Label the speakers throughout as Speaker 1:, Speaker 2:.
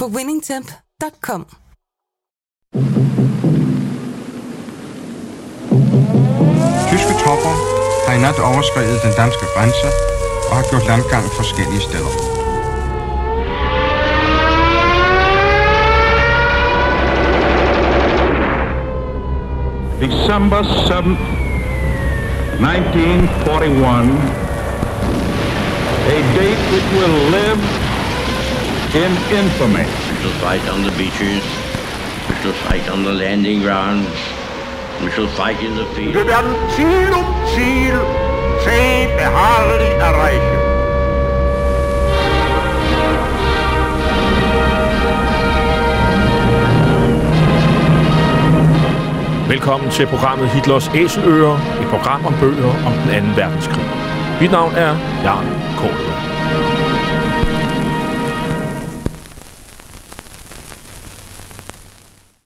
Speaker 1: på winningtemp.com.
Speaker 2: Tyske tropper har i nat overskrevet den danske grænse og har gjort landgang forskellige steder.
Speaker 3: December 7th, 1941, a date which will live in infamy.
Speaker 4: We shall fight on the beaches. We shall fight on the landing grounds. We shall fight in the field.
Speaker 5: Wir werden Ziel um Ziel zäh beharrlich erreichen.
Speaker 6: Velkommen til programmet Hitlers Æseløer, et program om bøger om den 2. verdenskrig. Mit navn er Jan Kålund.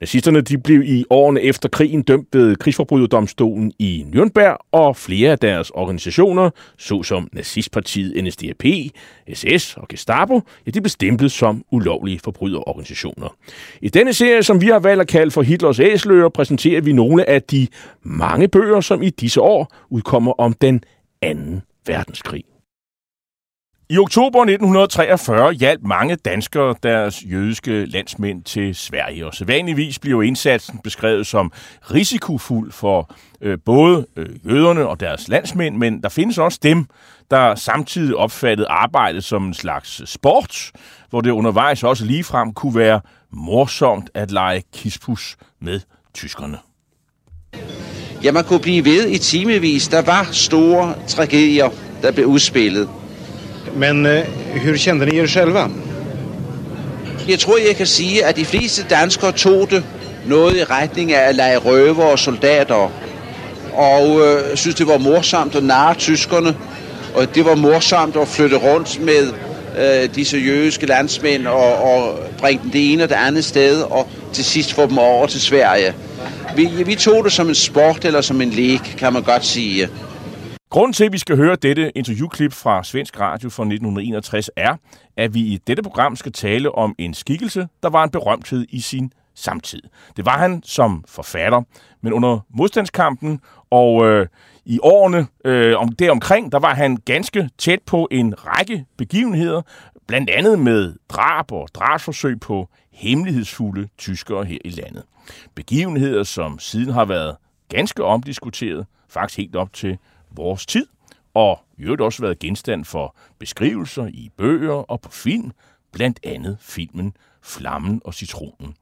Speaker 6: Nazisterne de blev i årene efter krigen dømt ved krigsforbryderdomstolen i Nürnberg, og flere af deres organisationer, såsom nazistpartiet NSDAP, SS og Gestapo, ja, de blev stemplet som ulovlige forbryderorganisationer. I denne serie, som vi har valgt at kalde for Hitlers æsløer, præsenterer vi nogle af de mange bøger, som i disse år udkommer om den anden verdenskrig. I oktober 1943 hjalp mange danskere deres jødiske landsmænd til Sverige, og sædvanligvis bliver indsatsen beskrevet som risikofuld for øh, både øh, jøderne og deres landsmænd, men der findes også dem, der samtidig opfattede arbejdet som en slags sport, hvor det undervejs også ligefrem kunne være morsomt at lege kispus med tyskerne.
Speaker 7: Ja, man kunne blive ved i timevis. Der var store tragedier, der blev udspillet.
Speaker 8: Men eh, hur kände ni er själva?
Speaker 7: Jeg tror, jeg kan sige, at de fleste danskere tog det noget i retning af at lege røver og soldater. Og øh, synes, det var morsomt at narre tyskerne. Og det var morsomt at flytte rundt med eh, øh, disse jødiske landsmænd og, og bringe dem det ene og det andet sted, og til sidst få dem over til Sverige. Vi, vi tog det som en sport eller som en lek, kan man godt sige.
Speaker 6: Grunden til, at vi skal høre dette interviewklip fra Svensk Radio fra 1961, er, at vi i dette program skal tale om en skikkelse, der var en berømthed i sin samtid. Det var han som forfatter, men under modstandskampen og øh, i årene øh, om deromkring, der var han ganske tæt på en række begivenheder, blandt andet med drab og drabsforsøg på hemmelighedsfulde tyskere her i landet. Begivenheder, som siden har været ganske omdiskuteret, faktisk helt op til vores tid, og i øvrigt også været genstand for beskrivelser i bøger og på film, blandt andet filmen Flammen og Citronen.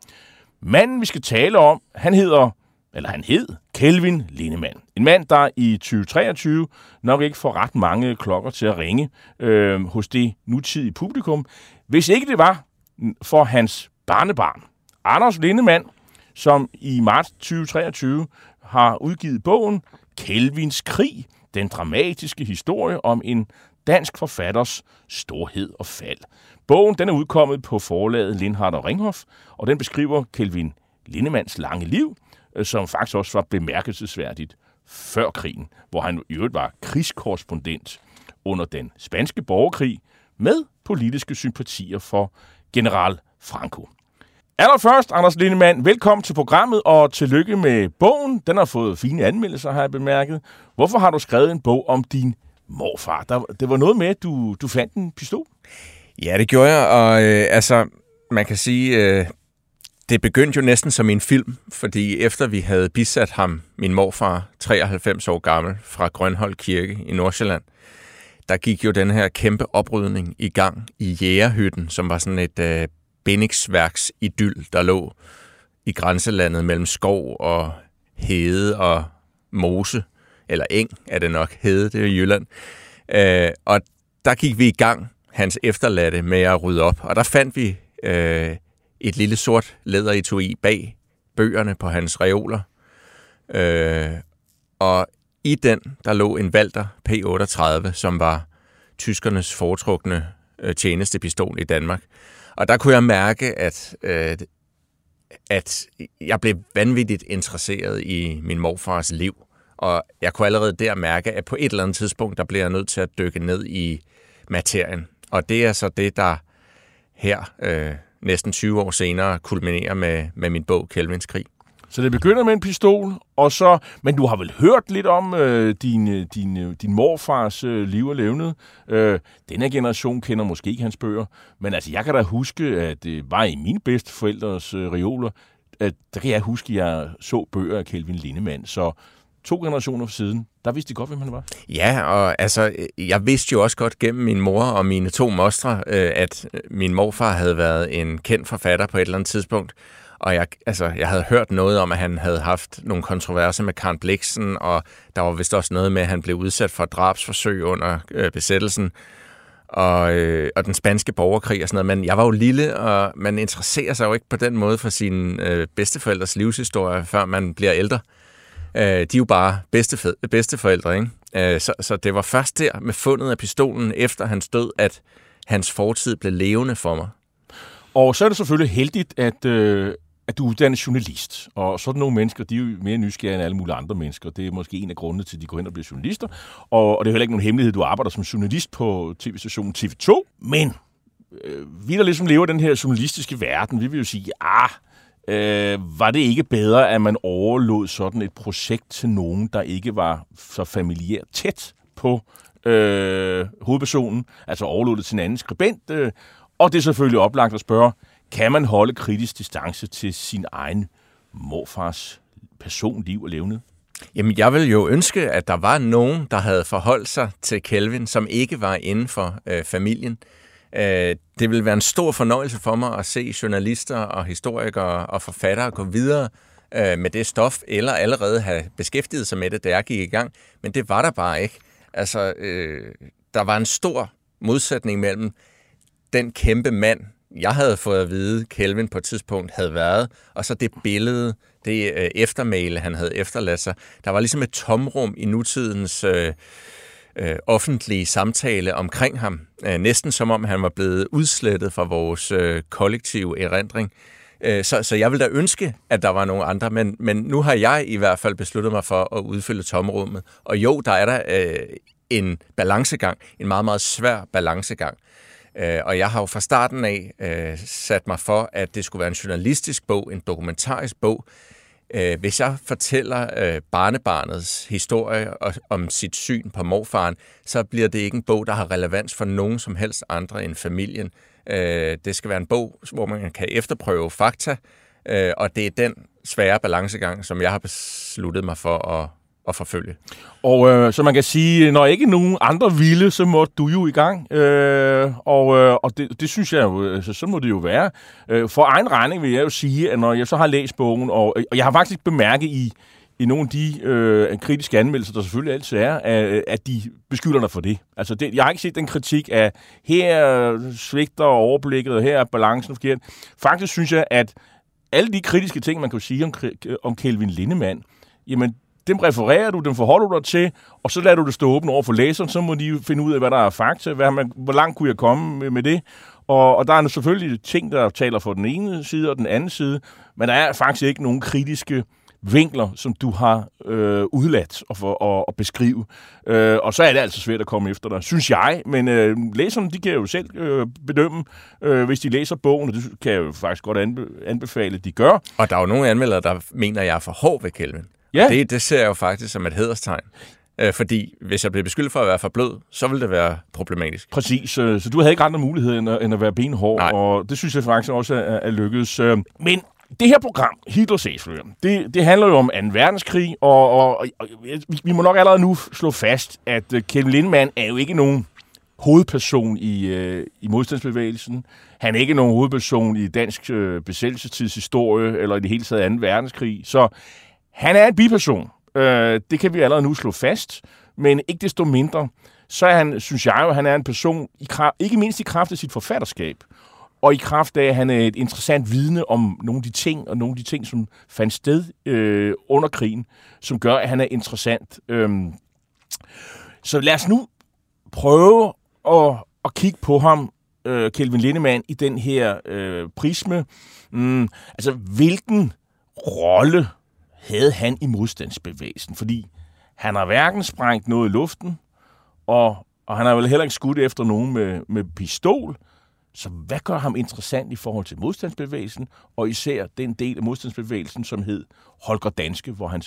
Speaker 6: Manden, vi skal tale om, han hedder, eller han hed, Kelvin Lindemann. En mand, der i 2023 nok ikke får ret mange klokker til at ringe øh, hos det nutidige publikum, hvis ikke det var for hans barnebarn, Anders Lindemann, som i marts 2023 har udgivet bogen Kelvins krig, den dramatiske historie om en dansk forfatters storhed og fald. Bogen den er udkommet på forlaget Lindhardt og Ringhof, og den beskriver Kelvin Lindemanns lange liv, øh, som faktisk også var bemærkelsesværdigt før krigen, hvor han i øvrigt var krigskorrespondent under den spanske borgerkrig med politiske sympatier for general Franco. Allerførst, Anders Lindemann, velkommen til programmet, og tillykke med bogen. Den har fået fine anmeldelser, har jeg bemærket. Hvorfor har du skrevet en bog om din morfar? Der, det var noget med, at du, du fandt en pistol.
Speaker 9: Ja, det gjorde jeg, og øh, altså, man kan sige, øh, det begyndte jo næsten som en film, fordi efter vi havde bisat ham, min morfar, 93 år gammel, fra Grønhold Kirke i Nordsjælland, der gik jo den her kæmpe oprydning i gang i Jægerhytten, som var sådan et øh, bindingsværks idyll, der lå i grænselandet mellem skov og hede og mose, eller eng er det nok, hede, det er i Jylland. Øh, og der gik vi i gang, hans efterladte, med at rydde op, og der fandt vi øh, et lille sort læderetui bag bøgerne på hans reoler. Øh, og i den, der lå en Walter P38, som var tyskernes foretrukne øh, tjenestepistol i Danmark. Og der kunne jeg mærke, at, øh, at jeg blev vanvittigt interesseret i min morfars liv. Og jeg kunne allerede der mærke, at på et eller andet tidspunkt, der bliver jeg nødt til at dykke ned i materien. Og det er så det, der her øh, næsten 20 år senere kulminerer med, med min bog Kelvins krig.
Speaker 6: Så det begynder med en pistol, og så, men du har vel hørt lidt om øh, din, øh, din, øh, din morfars øh, liv og levnet. Øh, denne generation kender måske ikke hans bøger, men altså, jeg kan da huske, at det var i mine bedste forældres øh, reoler, at der kan jeg huske, at jeg så bøger af Kelvin Lindemann, så to generationer siden, der vidste de godt, hvem han var.
Speaker 9: Ja, og altså, jeg vidste jo også godt gennem min mor og mine to mostre, øh, at min morfar havde været en kendt forfatter på et eller andet tidspunkt. Og jeg, altså, jeg havde hørt noget om, at han havde haft nogle kontroverser med Karen Bliksen, og der var vist også noget med, at han blev udsat for drabsforsøg under øh, besættelsen og, øh, og den spanske borgerkrig og sådan noget. Men jeg var jo lille, og man interesserer sig jo ikke på den måde for sine øh, bedsteforældres livshistorie, før man bliver ældre. Øh, de er jo bare bedstefæ- bedsteforældre, ikke? Øh, så, så det var først der med fundet af pistolen efter hans død, at hans fortid blev levende for mig.
Speaker 6: Og så er det selvfølgelig heldigt, at, øh, at du er uddannet journalist. Og sådan nogle mennesker, de er jo mere nysgerrige end alle mulige andre mennesker. Det er måske en af grundene til, at de går hen og bliver journalister. Og, og det er heller ikke nogen hemmelighed, du arbejder som journalist på tv-stationen TV2. Men øh, vi, der ligesom lever den her journalistiske verden, vi vil jo sige, ah, øh, var det ikke bedre, at man overlod sådan et projekt til nogen, der ikke var så familiært tæt på øh, hovedpersonen, altså overlod det til en anden skribent. Øh, og det er selvfølgelig oplagt at spørge, kan man holde kritisk distance til sin egen morfars personliv og levned?
Speaker 9: Jamen, jeg vil jo ønske, at der var nogen, der havde forholdt sig til Kelvin, som ikke var inden for øh, familien. Øh, det vil være en stor fornøjelse for mig at se journalister og historikere og forfattere gå videre øh, med det stof, eller allerede have beskæftiget sig med det, da jeg gik i gang. Men det var der bare ikke. Altså, øh, der var en stor modsætning mellem den kæmpe mand, jeg havde fået at vide, Kelvin på et tidspunkt havde været, og så det billede, det øh, eftermæle, han havde efterladt sig. Der var ligesom et tomrum i nutidens øh, øh, offentlige samtale omkring ham. Øh, næsten som om han var blevet udslettet fra vores øh, kollektive erindring. Øh, så, så jeg ville da ønske, at der var nogle andre, men, men nu har jeg i hvert fald besluttet mig for at udfylde tomrummet. Og jo, der er der øh, en balancegang, en meget, meget svær balancegang. Øh, og jeg har jo fra starten af øh, sat mig for, at det skulle være en journalistisk bog, en dokumentarisk bog. Øh, hvis jeg fortæller øh, barnebarnets historie om sit syn på morfaren, så bliver det ikke en bog, der har relevans for nogen som helst andre end familien. Øh, det skal være en bog, hvor man kan efterprøve fakta, øh, og det er den svære balancegang, som jeg har besluttet mig for at, at forfølge.
Speaker 6: Og øh, så man kan sige, når ikke nogen andre ville, så må du jo i gang. Øh, og øh, og det, det synes jeg jo, altså, så må det jo være. Øh, for egen regning vil jeg jo sige, at når jeg så har læst bogen, og, og jeg har faktisk bemærket i, i nogle af de øh, kritiske anmeldelser, der selvfølgelig altid er, at, at de beskylder dig for det. Altså, det, jeg har ikke set den kritik af, her svigter overblikket, og her er balancen forkert. Faktisk synes jeg, at alle de kritiske ting, man kan sige om, om Kelvin Lindemann, jamen, dem refererer du, dem forholder du dig til, og så lader du det stå åbent over for læseren, så må de finde ud af, hvad der er fakta, hvad man, hvor langt kunne jeg komme med, med det. Og, og der er selvfølgelig ting, der taler for den ene side og den anden side, men der er faktisk ikke nogen kritiske vinkler, som du har øh, udladt og for, og, og beskrive. Øh, og så er det altså svært at komme efter dig, synes jeg. Men øh, læserne, de kan jo selv øh, bedømme, øh, hvis de læser bogen, og det kan jeg jo faktisk godt anbe- anbefale, at de gør.
Speaker 9: Og der er jo nogle anmeldere, der mener, at jeg er for hård ved Kelvin.
Speaker 6: Ja.
Speaker 9: Det, det ser jeg jo faktisk som et hederstegn. Øh, fordi hvis jeg bliver beskyldt for at være for blød, så vil det være problematisk.
Speaker 6: Præcis, øh, så du havde ikke andre muligheder end at, end at være benhård,
Speaker 9: Nej.
Speaker 6: og det synes jeg faktisk også er, er lykkedes. Øh, men det her program, Hitlers Æsler, det, det handler jo om 2. verdenskrig, og, og, og vi, må nok allerede nu slå fast, at Kevin Lindemann er jo ikke nogen hovedperson i, uh, i modstandsbevægelsen. Han er ikke nogen hovedperson i dansk uh, besættelsestidshistorie, eller i det hele taget 2. verdenskrig. Så han er en biperson. Øh, det kan vi allerede nu slå fast, men ikke desto mindre, så er han, synes jeg jo, han er en person, i kraft, ikke mindst i kraft af sit forfatterskab, og i kraft af, at han er et interessant vidne om nogle af de ting, og nogle af de ting, som fandt sted øh, under krigen, som gør, at han er interessant. Øhm, så lad os nu prøve at, at kigge på ham, øh, Kelvin Lindemann, i den her øh, prisme. Mm, altså, hvilken rolle havde han i modstandsbevægelsen? Fordi han har hverken sprængt noget i luften, og, og han har vel heller ikke skudt efter nogen med, med pistol, så hvad gør ham interessant i forhold til modstandsbevægelsen, og især den del af modstandsbevægelsen, som hed Holger Danske, hvor han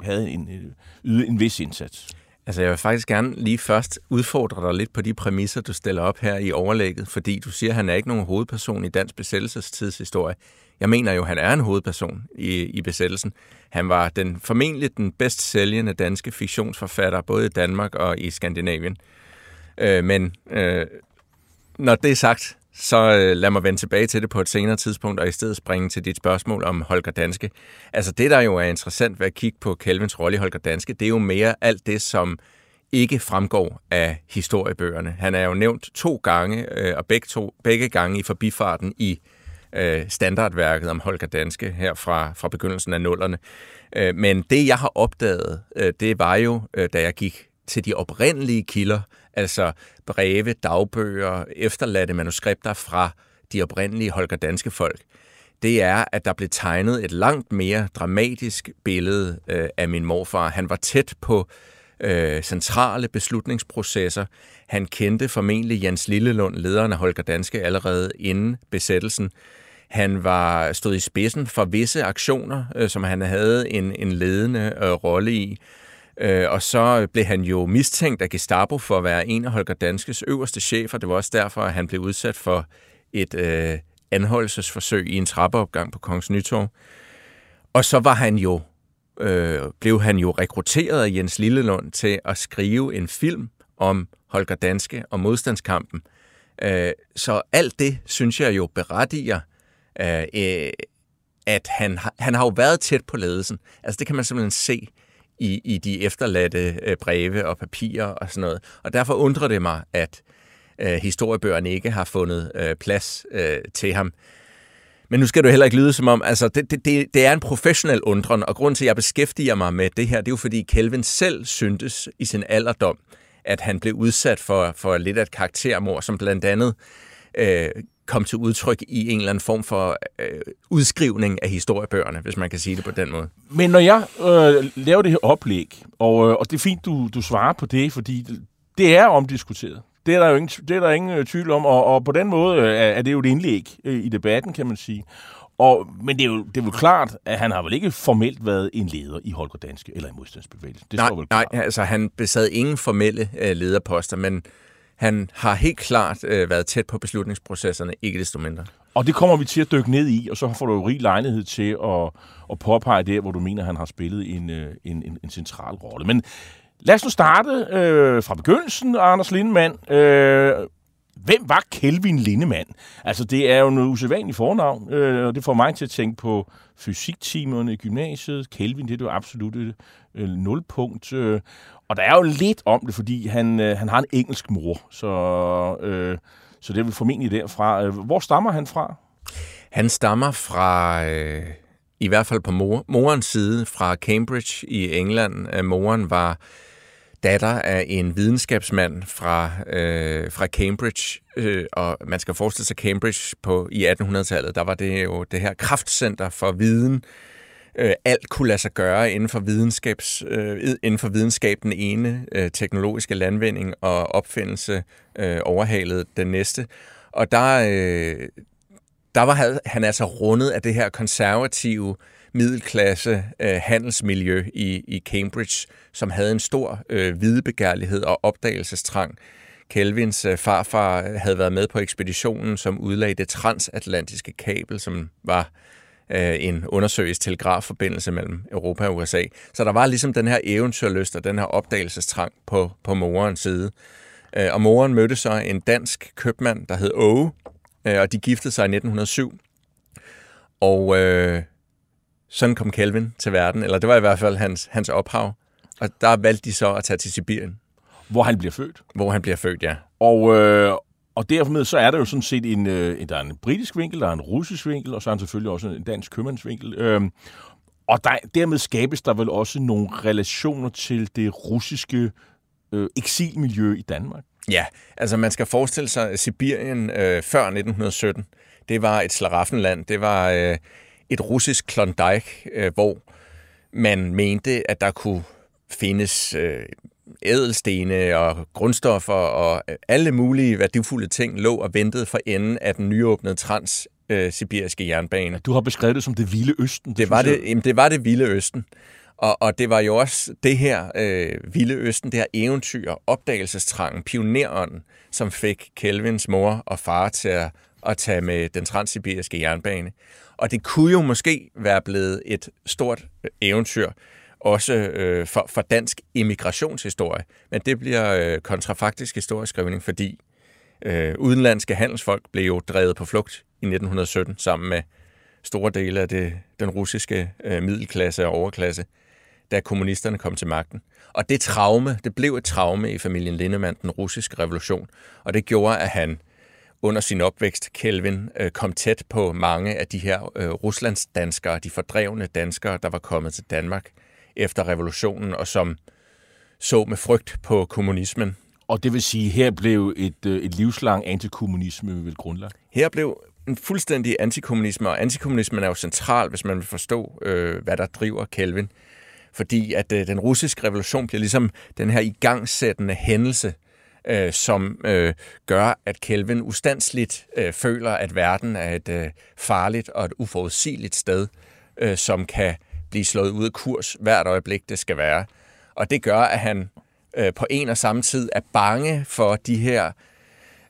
Speaker 6: havde en, øh, ydet en vis indsats?
Speaker 9: Altså, jeg vil faktisk gerne lige først udfordre dig lidt på de præmisser, du stiller op her i overlægget, fordi du siger, at han er ikke nogen hovedperson i dansk besættelsestidshistorie. Jeg mener jo, han er en hovedperson i, i besættelsen. Han var den formentlig den bedst sælgende danske fiktionsforfatter, både i Danmark og i Skandinavien. Øh, men øh, når det er sagt, så øh, lad mig vende tilbage til det på et senere tidspunkt, og i stedet springe til dit spørgsmål om Holger Danske. Altså det, der jo er interessant ved at kigge på Kelvins rolle i Holger Danske, det er jo mere alt det, som ikke fremgår af historiebøgerne. Han er jo nævnt to gange, øh, og begge, to, begge gange i forbifarten i øh, Øh, standardværket om Holger Danske her fra, fra begyndelsen af nullerne. Øh, men det, jeg har opdaget, øh, det var jo, øh, da jeg gik til de oprindelige kilder, altså breve, dagbøger, efterladte manuskripter fra de oprindelige Holger Danske folk, det er, at der blev tegnet et langt mere dramatisk billede øh, af min morfar. Han var tæt på øh, centrale beslutningsprocesser. Han kendte formentlig Jens Lillelund, lederen af Holger Danske, allerede inden besættelsen. Han var stået i spidsen for visse aktioner, øh, som han havde en, en ledende øh, rolle i. Øh, og så blev han jo mistænkt af Gestapo for at være en af Holger Danskes øverste chefer. Det var også derfor, at han blev udsat for et øh, anholdelsesforsøg i en trappeopgang på Kongens Nytorv. Og så var han jo, øh, blev han jo rekrutteret af Jens Lillelund til at skrive en film om Holger Danske og modstandskampen. Øh, så alt det, synes jeg jo berettiger, Øh, øh, at han, han har jo været tæt på ledelsen. Altså det kan man simpelthen se i, i de efterladte øh, breve og papirer og sådan noget. Og derfor undrer det mig, at øh, historiebøgerne ikke har fundet øh, plads øh, til ham. Men nu skal du heller ikke lyde som om, altså det, det, det er en professionel undren, og grund til, at jeg beskæftiger mig med det her, det er jo fordi Kelvin selv syntes i sin alderdom, at han blev udsat for, for lidt af et karaktermord, som blandt andet øh, kom til udtryk i en eller anden form for øh, udskrivning af historiebøgerne, hvis man kan sige det på den måde.
Speaker 6: Men når jeg øh, laver det her oplæg, og, øh, og det er fint, du, du svarer på det, fordi det, det er omdiskuteret. Det er der jo ingen, det er der ingen øh, tvivl om, og, og på den måde øh, er, det jo et indlæg øh, i debatten, kan man sige. Og, men det er, jo, det er jo klart, at han har vel ikke formelt været en leder i Holger Danske eller i modstandsbevægelsen. Det
Speaker 9: nej,
Speaker 6: vel
Speaker 9: nej, altså han besad ingen formelle øh, lederposter, men han har helt klart øh, været tæt på beslutningsprocesserne, ikke desto mindre.
Speaker 6: Og det kommer vi til at dykke ned i, og så får du jo rig lejlighed til at, at påpege det, hvor du mener, han har spillet en, øh, en, en, en central rolle. Men lad os nu starte øh, fra begyndelsen, Anders Lindemann. Øh, hvem var Kelvin Lindemann? Altså, det er jo noget usædvanligt fornavn, øh, og det får mig til at tænke på fysiktimerne i gymnasiet. Kelvin, det er jo absolut et øh, nulpunkt. Øh, og der er jo lidt om det, fordi han, øh, han har en engelsk mor, så, øh, så det er vel formentlig derfra. Øh, hvor stammer han fra?
Speaker 9: Han stammer fra, øh, i hvert fald på mor, morens side, fra Cambridge i England. Øh, moren var datter af en videnskabsmand fra, øh, fra Cambridge, øh, og man skal forestille sig Cambridge på i 1800-tallet, der var det jo det her kraftcenter for viden, øh, Øh, alt kunne lade sig gøre inden for, videnskabs, øh, inden for videnskab den ene øh, teknologiske landvinding og opfindelse øh, overhalede den næste. Og der, øh, der var han altså rundet af det her konservative middelklasse øh, handelsmiljø i, i Cambridge, som havde en stor øh, videbegærlighed og opdagelsestrang. Kelvins øh, farfar havde været med på ekspeditionen, som udlagde det transatlantiske kabel, som var øh, en undersøgisk telegrafforbindelse mellem Europa og USA. Så der var ligesom den her eventyrlyst og den her opdagelsestrang på, på morens side. Øh, og moren mødte så en dansk købmand, der hed Åge, øh, og de giftede sig i 1907. Og øh, sådan kom Kelvin til verden, eller det var i hvert fald hans, hans ophav. Og der valgte de så at tage til Sibirien.
Speaker 6: Hvor han bliver født.
Speaker 9: Hvor han bliver født, ja.
Speaker 6: Og, øh, og dermed så er der jo sådan set en, øh, der er en britisk vinkel, der er en russisk vinkel, og så er der selvfølgelig også en dansk købmandsvinkel. Øh, og der, dermed skabes der vel også nogle relationer til det russiske øh, eksilmiljø i Danmark.
Speaker 9: Ja, altså man skal forestille sig, at Sibirien øh, før 1917, det var et slaraffenland. Det var øh, et russisk Klondike, øh, hvor man mente, at der kunne findes øh, ædelstene og grundstoffer og alle mulige værdifulde ting lå og ventede for enden af den nyåbnede trans-sibiriske jernbane.
Speaker 6: Du har beskrevet det som det vilde østen.
Speaker 9: Det var det, jamen, det var det vilde østen. Og, og det var jo også det her øh, vilde østen, det her eventyr, opdagelsestrangen, pionerånden, som fik Kelvins mor og far til at, at tage med den transsibiriske jernbane. Og det kunne jo måske være blevet et stort eventyr, også øh, for, for dansk immigrationshistorie. Men det bliver øh, kontrafaktisk historieskrivning, fordi øh, udenlandske handelsfolk blev jo drevet på flugt i 1917 sammen med store dele af det, den russiske øh, middelklasse og overklasse, da kommunisterne kom til magten. Og det traume, det blev et traume i familien Lindemann, den russiske revolution, og det gjorde, at han under sin opvækst, Kelvin, øh, kom tæt på mange af de her øh, ruslands danskere, de fordrevne danskere, der var kommet til Danmark efter revolutionen, og som så med frygt på kommunismen.
Speaker 6: Og det vil sige, her blev et, øh, et livslang antikommunisme vel grundlagt?
Speaker 9: Her blev en fuldstændig antikommunisme, og antikommunismen er jo central, hvis man vil forstå, øh, hvad der driver Kelvin. Fordi at øh, den russiske revolution bliver ligesom den her igangsættende hændelse, øh, som øh, gør, at Kelvin ustandsligt øh, føler, at verden er et øh, farligt og et uforudsigeligt sted, øh, som kan blive slået ud af kurs hvert øjeblik, det skal være. Og det gør, at han øh, på en og samme tid er bange for de her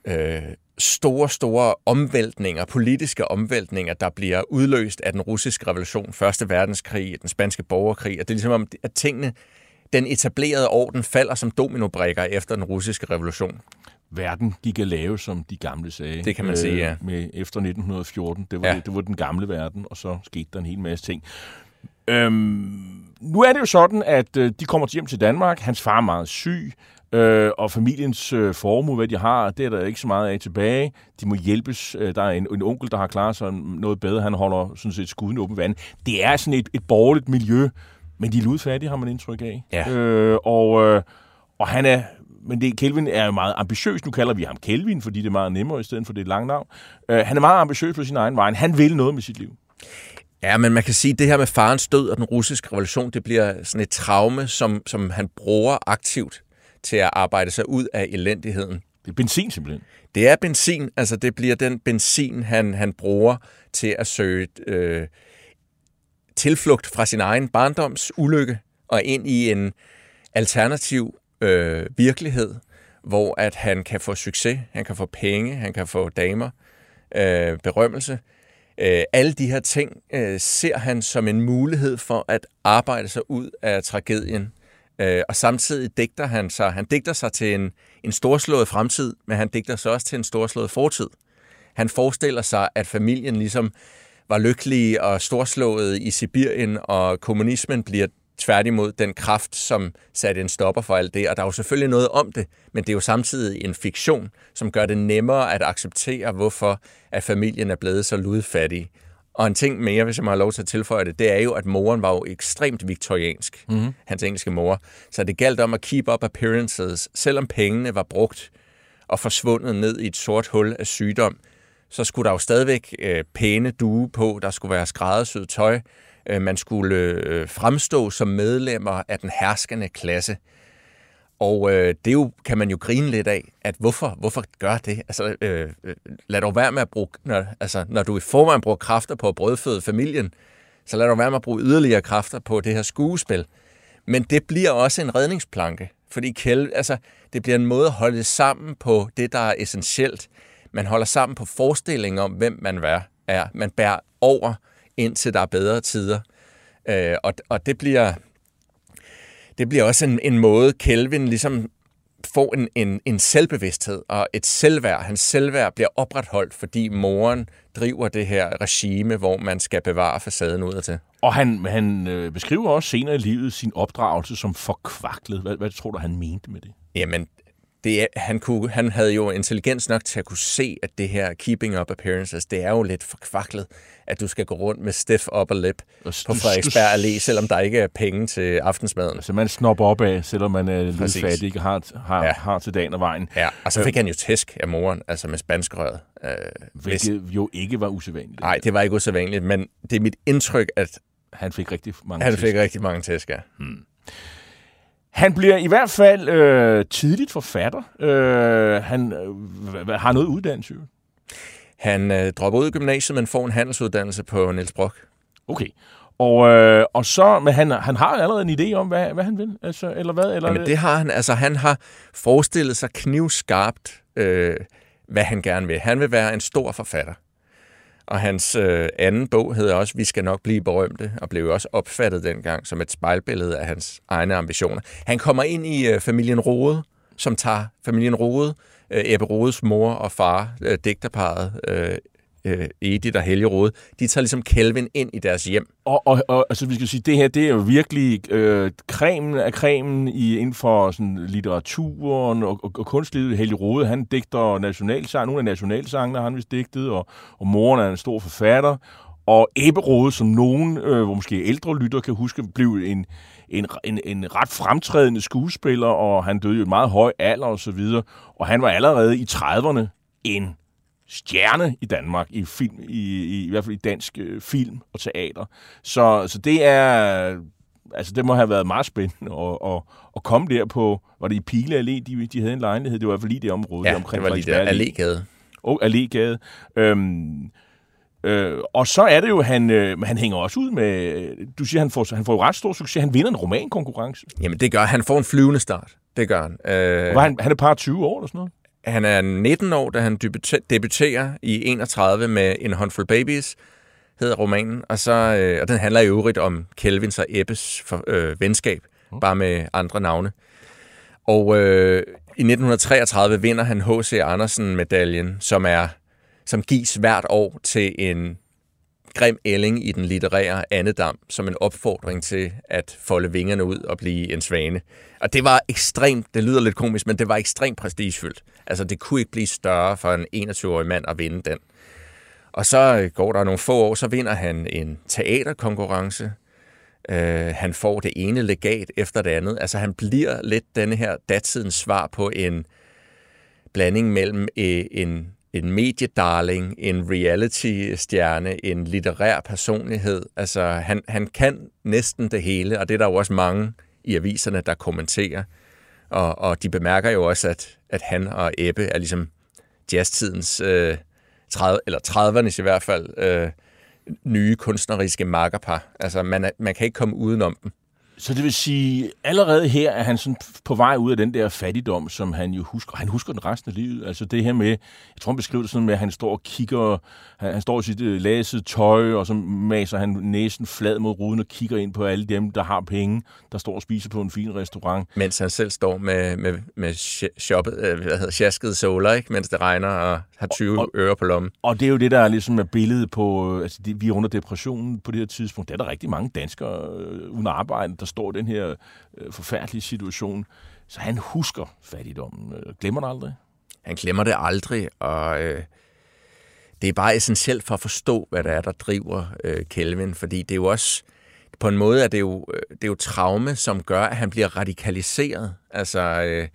Speaker 9: øh, store, store omvæltninger, politiske omvæltninger, der bliver udløst af den russiske revolution, Første Verdenskrig, den spanske borgerkrig, og det er ligesom om, at tingene, den etablerede orden falder som dominobrikker efter den russiske revolution.
Speaker 6: Verden gik at lave, som de gamle sagde.
Speaker 9: Det kan man sige, ja.
Speaker 6: Med, efter 1914. Det var, ja. det, det var den gamle verden, og så skete der en hel masse ting. Øhm, nu er det jo sådan, at øh, de kommer hjem til Danmark. Hans far er meget syg, øh, og familiens øh, formue, hvad de har, det er der ikke så meget af tilbage. De må hjælpes. Øh, der er en, en onkel, der har klaret sig noget bedre. Han holder sådan set skuden åben vand. Det er sådan et, et borgerligt miljø, men de er ludfattige, har man indtryk af.
Speaker 9: Ja.
Speaker 6: Øh, og, øh, og han er men det, Kelvin er jo meget ambitiøs. Nu kalder vi ham Kelvin, fordi det er meget nemmere i stedet for det lange navn. Øh, han er meget ambitiøs på sin egen vej. Han vil noget med sit liv.
Speaker 9: Ja, men man kan sige, at det her med farens død og den russiske revolution, det bliver sådan et traume, som, som han bruger aktivt til at arbejde sig ud af elendigheden.
Speaker 6: Det er benzin simpelthen.
Speaker 9: Det er benzin, altså det bliver den benzin, han, han bruger til at søge øh, tilflugt fra sin egen barndoms ulykke og ind i en alternativ øh, virkelighed, hvor at han kan få succes, han kan få penge, han kan få damer, øh, berømmelse, Øh, alle de her ting øh, ser han som en mulighed for at arbejde sig ud af tragedien. Øh, og samtidig digter han sig, han digter sig til en, en storslået fremtid, men han digter sig også til en storslået fortid. Han forestiller sig, at familien ligesom var lykkelige og storslået i Sibirien, og kommunismen bliver tværtimod den kraft, som satte en stopper for alt det. Og der er jo selvfølgelig noget om det, men det er jo samtidig en fiktion, som gør det nemmere at acceptere, hvorfor at familien er blevet så ludfattig. Og en ting mere, hvis jeg må have lov til at tilføje det, det er jo, at moren var jo ekstremt viktoriansk, mm-hmm. hans engelske mor. Så det galt om at keep up appearances, selvom pengene var brugt og forsvundet ned i et sort hul af sygdom, så skulle der jo stadigvæk øh, pæne due på, der skulle være skræddersyet tøj, Øh, man skulle øh, fremstå som medlemmer af den herskende klasse. Og øh, det jo, kan man jo grine lidt af, at hvorfor, hvorfor gør det? Altså, øh, øh, lad dog være med at bruge, når, altså, når du i forvejen bruger kræfter på at brødføde familien, så lad dog være med at bruge yderligere kræfter på det her skuespil. Men det bliver også en redningsplanke, fordi kæld, altså, det bliver en måde at holde sammen på det, der er essentielt. Man holder sammen på forestillingen om, hvem man er. Man bærer over indtil der er bedre tider. Øh, og, og det bliver, det bliver også en, en måde, Kelvin ligesom får en, en, en selvbevidsthed og et selvværd. Hans selvværd bliver opretholdt, fordi moren driver det her regime, hvor man skal bevare facaden udadtil.
Speaker 6: Og han, han øh, beskriver også senere i livet sin opdragelse som forkvaklet. Hvad, hvad tror du, han mente med det?
Speaker 9: Jamen, det han, kunne, han havde jo intelligens nok til at kunne se, at det her keeping up appearances, det er jo lidt forkvaklet, at du skal gå rundt med stiff upper lip på Frederiksberg Allé, selvom der ikke er penge til aftensmaden.
Speaker 6: Altså man snopper op af, selvom man er lidt ikke har, har, ja. har til dagen og vejen.
Speaker 9: Ja, og så fik han jo tæsk af moren, altså med spanskrøret.
Speaker 6: Øh, Hvilket hvis... jo ikke var usædvanligt.
Speaker 9: Nej, det var ikke usædvanligt, men det er mit indtryk, at
Speaker 6: han fik rigtig mange
Speaker 9: Han tæsk. fik rigtig mange tæsk, ja.
Speaker 6: Hmm. Han bliver i hvert fald øh, tidligt forfatter. Øh, han øh, har noget uddannelse.
Speaker 9: Han øh, dropper ud i gymnasiet, men får en handelsuddannelse på Niels Brock.
Speaker 6: Okay. Og, øh, og så, men han, han har allerede en idé om, hvad, hvad han vil, altså, eller hvad? Eller
Speaker 9: Jamen, det har han. Altså, han har forestillet sig knivskarpt, øh, hvad han gerne vil. Han vil være en stor forfatter. Og hans øh, anden bog hedder også Vi skal nok blive berømte, og blev også opfattet dengang som et spejlbillede af hans egne ambitioner. Han kommer ind i øh, familien Rode, som tager familien Rode, øh, Ebbe Rodes mor og far, øh, digterparet øh, øh, Edith og Helge Rode, de tager ligesom Kelvin ind i deres hjem.
Speaker 6: Og, og, og altså, vi skal sige, det her, det er jo virkelig øh, kremen af kremen i, inden for sådan, litteraturen og, og, og kunstlivet. Helge Rode, han digter nationalsang, nogle af nationalsangene har han vist digtet, og, og moren er en stor forfatter. Og Ebbe Rode, som nogen, øh, hvor måske ældre lytter kan huske, blev en, en, en, en ret fremtrædende skuespiller, og han døde jo i meget høj alder og så videre. Og han var allerede i 30'erne en stjerne i Danmark, i, film, i, i, i hvert fald i dansk øh, film og teater. Så, så det er... Altså, det må have været meget spændende at, at, at komme der på... Var det i Pile Allé, de, de havde en lejlighed? Det var i hvert fald lige det område.
Speaker 9: Ja,
Speaker 6: omkring
Speaker 9: det var lige der Allégade.
Speaker 6: Og Allégade. Øhm, Øh, og så er det jo, han, øh, han hænger også ud med, du siger, han får, han får jo ret stor succes, han vinder en romankonkurrence.
Speaker 9: Jamen det gør han, får en flyvende start, det gør han.
Speaker 6: Øh, var han, han er par 20 år eller sådan noget?
Speaker 9: Han er 19 år, da han debuterer i 31 med En håndfuld babies, hedder romanen. Og, så, øh, og den handler i øvrigt om Kelvins og Ebbes for, øh, venskab, mm. bare med andre navne. Og øh, i 1933 vinder han H.C. Andersen-medaljen, som er som gives hvert år til en grim ælling i den litterære andedam, som en opfordring til at folde vingerne ud og blive en svane. Og det var ekstremt, det lyder lidt komisk, men det var ekstremt prestigefyldt. Altså, det kunne ikke blive større for en 21-årig mand at vinde den. Og så øh, går der nogle få år, så vinder han en teaterkonkurrence. Uh, han får det ene legat efter det andet. Altså, han bliver lidt denne her datidens svar på en blanding mellem uh, en en mediedarling, en reality-stjerne, en litterær personlighed. Altså, han, han kan næsten det hele, og det er der jo også mange i aviserne, der kommenterer. Og, og de bemærker jo også, at, at han og Ebbe er ligesom jazztidens, øh, 30, eller 30'ernes i hvert fald, øh, nye kunstneriske makkerpar. Altså, man, er, man kan ikke komme udenom dem.
Speaker 6: Så det vil sige, allerede her er han sådan på vej ud af den der fattigdom, som han jo husker. Han husker den resten af livet. Altså det her med, jeg tror han beskriver det sådan med, at han står og kigger, han, han står i sit uh, lasede tøj, og så maser han næsen flad mod ruden og kigger ind på alle dem, der har penge, der står og spiser på en fin restaurant.
Speaker 9: Mens han selv står med, med, med shoppet, øh, hvad hedder, sjaskede soler, ikke? mens det regner og har 20 og, øre på lommen.
Speaker 6: Og det er jo det, der er ligesom er billedet på, altså det, vi er under depressionen på det her tidspunkt. Der er der rigtig mange danskere øh, uden arbejde, der står i den her øh, forfærdelige situation. Så han husker fattigdommen. Øh, glemmer den aldrig?
Speaker 9: Han glemmer det aldrig, og øh, det er bare essentielt for at forstå, hvad der er, der driver øh, Kelvin, fordi det er jo også, på en måde er det jo, øh, det er jo traume, som gør, at han bliver radikaliseret. Altså... Øh,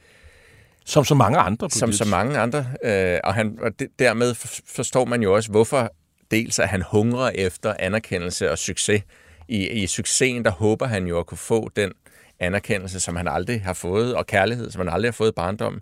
Speaker 6: som så mange andre.
Speaker 9: Som så mange andre. Øh, og, han, og det, dermed forstår man jo også, hvorfor dels at han hungrer efter anerkendelse og succes, i, i succesen, der håber han jo at kunne få den anerkendelse, som han aldrig har fået, og kærlighed, som han aldrig har fået i barndommen.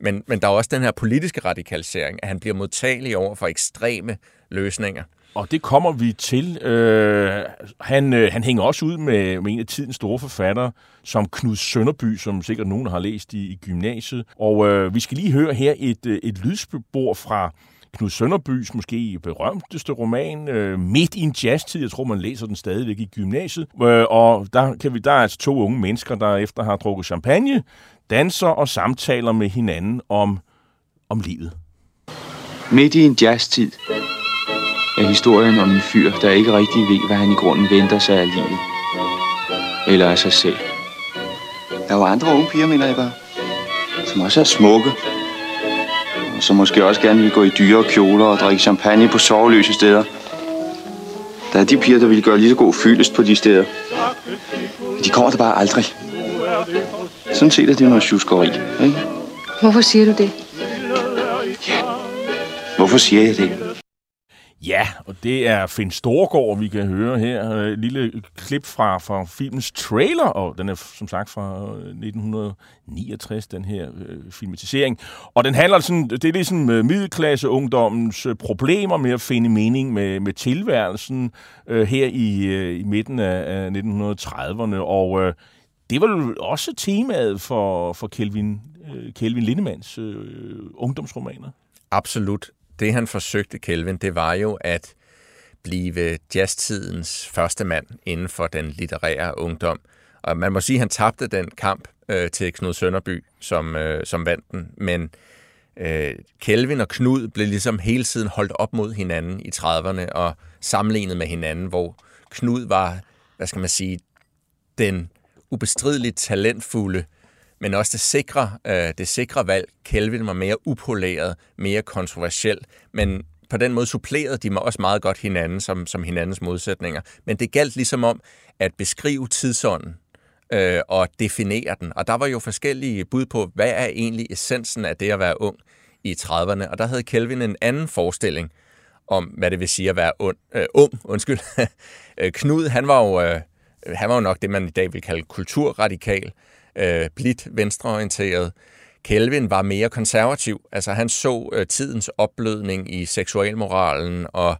Speaker 9: Men, men der er også den her politiske radikalisering, at han bliver modtagelig over for ekstreme løsninger.
Speaker 6: Og det kommer vi til. Øh, han, øh, han hænger også ud med, med en af tidens store forfattere, som Knud Sønderby, som sikkert nogen har læst i, i gymnasiet. Og øh, vi skal lige høre her et, øh, et lydspor fra Knud Sønderbys måske berømteste roman, øh, midt i en jazztid. Jeg tror, man læser den stadigvæk i gymnasiet. Øh, og der, kan vi, der er altså to unge mennesker, der efter har drukket champagne, danser og samtaler med hinanden om, om livet.
Speaker 10: Midt i en jazztid er historien om en fyr, der ikke rigtig ved, hvad han i grunden venter sig af livet. Eller af sig selv. Der er jo andre unge piger, mener jeg bare, som også er smukke. Som måske også gerne vil gå i dyre kjoler og drikke champagne på soveløse steder. Der er de piger, der vil gøre lige så god fyldest på de steder. De kommer der bare aldrig. Sådan set er det noget tjuskeri, ikke?
Speaker 11: Hvorfor siger du det?
Speaker 10: Hvorfor siger jeg det?
Speaker 6: Ja, og det er Finn Storgård, vi kan høre her. Et lille klip fra, fra filmens trailer, og den er som sagt fra øh, 1969, den her øh, filmatisering. Og den handler sådan, det er ligesom øh, middelklasseungdommens problemer med at finde mening med, med tilværelsen øh, her i, øh, i midten af, af 1930'erne. Og øh, det var jo også temaet for, for Kelvin, øh, Kelvin Lindemans øh, ungdomsromaner.
Speaker 9: Absolut det han forsøgte, Kelvin, det var jo at blive jazztidens første mand inden for den litterære ungdom. Og man må sige, at han tabte den kamp øh, til Knud Sønderby, som, øh, som vandt den. Men øh, Kelvin og Knud blev ligesom hele tiden holdt op mod hinanden i 30'erne og sammenlignet med hinanden, hvor Knud var, hvad skal man sige, den ubestrideligt talentfulde men også det sikre, øh, det sikre valg. Kelvin var mere upoleret, mere kontroversiel, men på den måde supplerede de mig også meget godt hinanden som, som hinandens modsætninger. Men det galt ligesom om at beskrive tidsånden øh, og definere den. Og der var jo forskellige bud på, hvad er egentlig essensen af det at være ung i 30'erne. Og der havde Kelvin en anden forestilling om, hvad det vil sige at være ond, øh, ung. Undskyld. Øh, Knud, han var, jo, øh, han var jo nok det, man i dag vil kalde kulturradikal øh, blidt venstreorienteret. Kelvin var mere konservativ. Altså han så øh, tidens opblødning i seksualmoralen og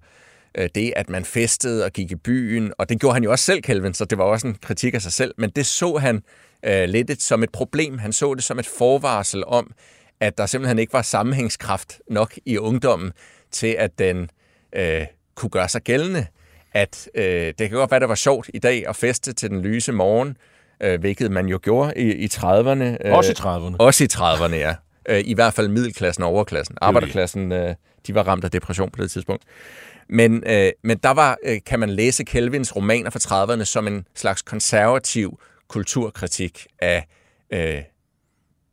Speaker 9: øh, det, at man festede og gik i byen. Og det gjorde han jo også selv, Kelvin, så det var også en kritik af sig selv. Men det så han øh, lidt som et problem. Han så det som et forvarsel om, at der simpelthen ikke var sammenhængskraft nok i ungdommen til, at den øh, kunne gøre sig gældende. At øh, det kan godt være, det var sjovt i dag at feste til den lyse morgen, øh, hvilket man jo gjorde i, i 30'erne.
Speaker 6: Øh, også i 30'erne.
Speaker 9: Også i 30'erne, ja. Øh, I hvert fald middelklassen og overklassen. Arbejderklassen, øh, de var ramt af depression på det tidspunkt. Men, øh, men der var, øh, kan man læse Kelvins romaner fra 30'erne som en slags konservativ kulturkritik af, øh,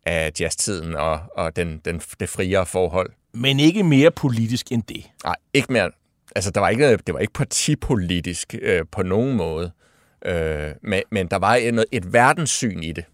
Speaker 9: af jazztiden og, og den, den, det friere forhold.
Speaker 6: Men ikke mere politisk end det?
Speaker 9: Nej, ikke mere. Altså, der var ikke, det var ikke partipolitisk øh, på nogen måde. Øh, men, men der var et, et verdenssyn i det.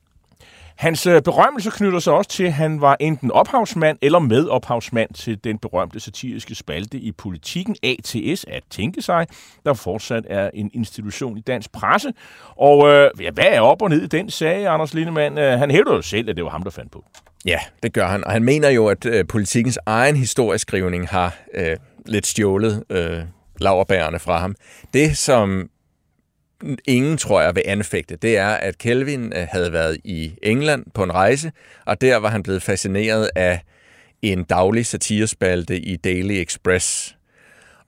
Speaker 6: Hans øh, berømmelse knytter sig også til, at han var enten ophavsmand eller medophavsmand til den berømte satiriske spalte i politikken ATS at tænke sig, der fortsat er en institution i dansk presse. Og øh, ja, hvad er op og ned i den sag, Anders Lindemann? Øh, han hævder jo selv, at det var ham, der fandt på.
Speaker 9: Ja, det gør han. Og han mener jo, at øh, politikens egen historieskrivning har øh, lidt stjålet øh, laverbærene fra ham. Det, som ingen, tror jeg, vil anfægte, det er, at Kelvin øh, havde været i England på en rejse, og der var han blevet fascineret af en daglig satirespalte i Daily Express.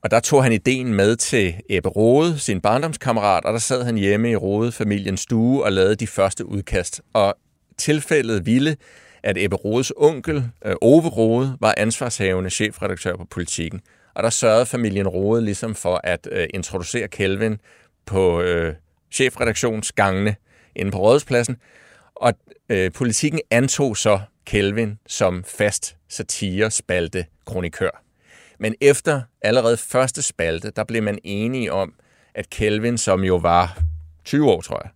Speaker 9: Og der tog han ideen med til Ebbe Rode, sin barndomskammerat, og der sad han hjemme i Rode familiens stue og lavede de første udkast. Og tilfældet ville, at Ebbe Rodes onkel, øh, Ove Rode, var ansvarshavende chefredaktør på politikken. Og der sørgede familien Rode ligesom for at øh, introducere Kelvin på øh, chefredaktionsgangene inde på Rådhuspladsen, og øh, politikken antog så Kelvin som fast satire-spalte kronikør. Men efter allerede første spalte, der blev man enige om, at Kelvin, som jo var 20 år, tror jeg,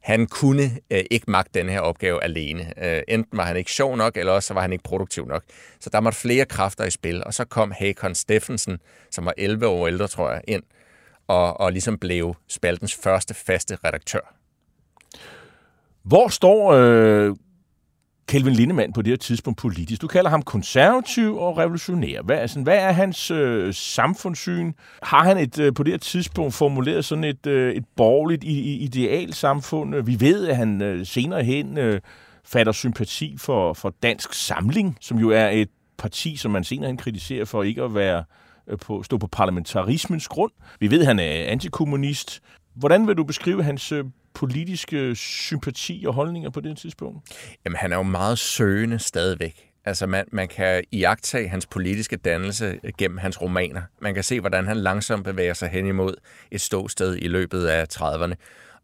Speaker 9: han kunne øh, ikke magte den her opgave alene. Øh, enten var han ikke sjov nok, eller også var han ikke produktiv nok. Så der måtte flere kræfter i spil, og så kom Hakon Steffensen, som var 11 år ældre, tror jeg, ind og, og ligesom blev spaltens første faste redaktør.
Speaker 6: Hvor står øh, Kelvin Lindemann på det her tidspunkt politisk? Du kalder ham konservativ og revolutionær. Hvad, altså, hvad er hans øh, samfundssyn? Har han et øh, på det her tidspunkt formuleret sådan et, øh, et borgerligt ideal samfund? Vi ved, at han øh, senere hen øh, fatter sympati for, for dansk samling, som jo er et parti, som man senere hen kritiserer for ikke at være øh, Øh, på, stå på parlamentarismens grund. Vi ved, at han er antikommunist. Hvordan vil du beskrive hans øh, politiske sympati og holdninger på det tidspunkt?
Speaker 9: Jamen, han er jo meget søgende stadigvæk. Altså, man, man kan iagtage hans politiske dannelse øh, gennem hans romaner. Man kan se, hvordan han langsomt bevæger sig hen imod et ståsted i løbet af 30'erne.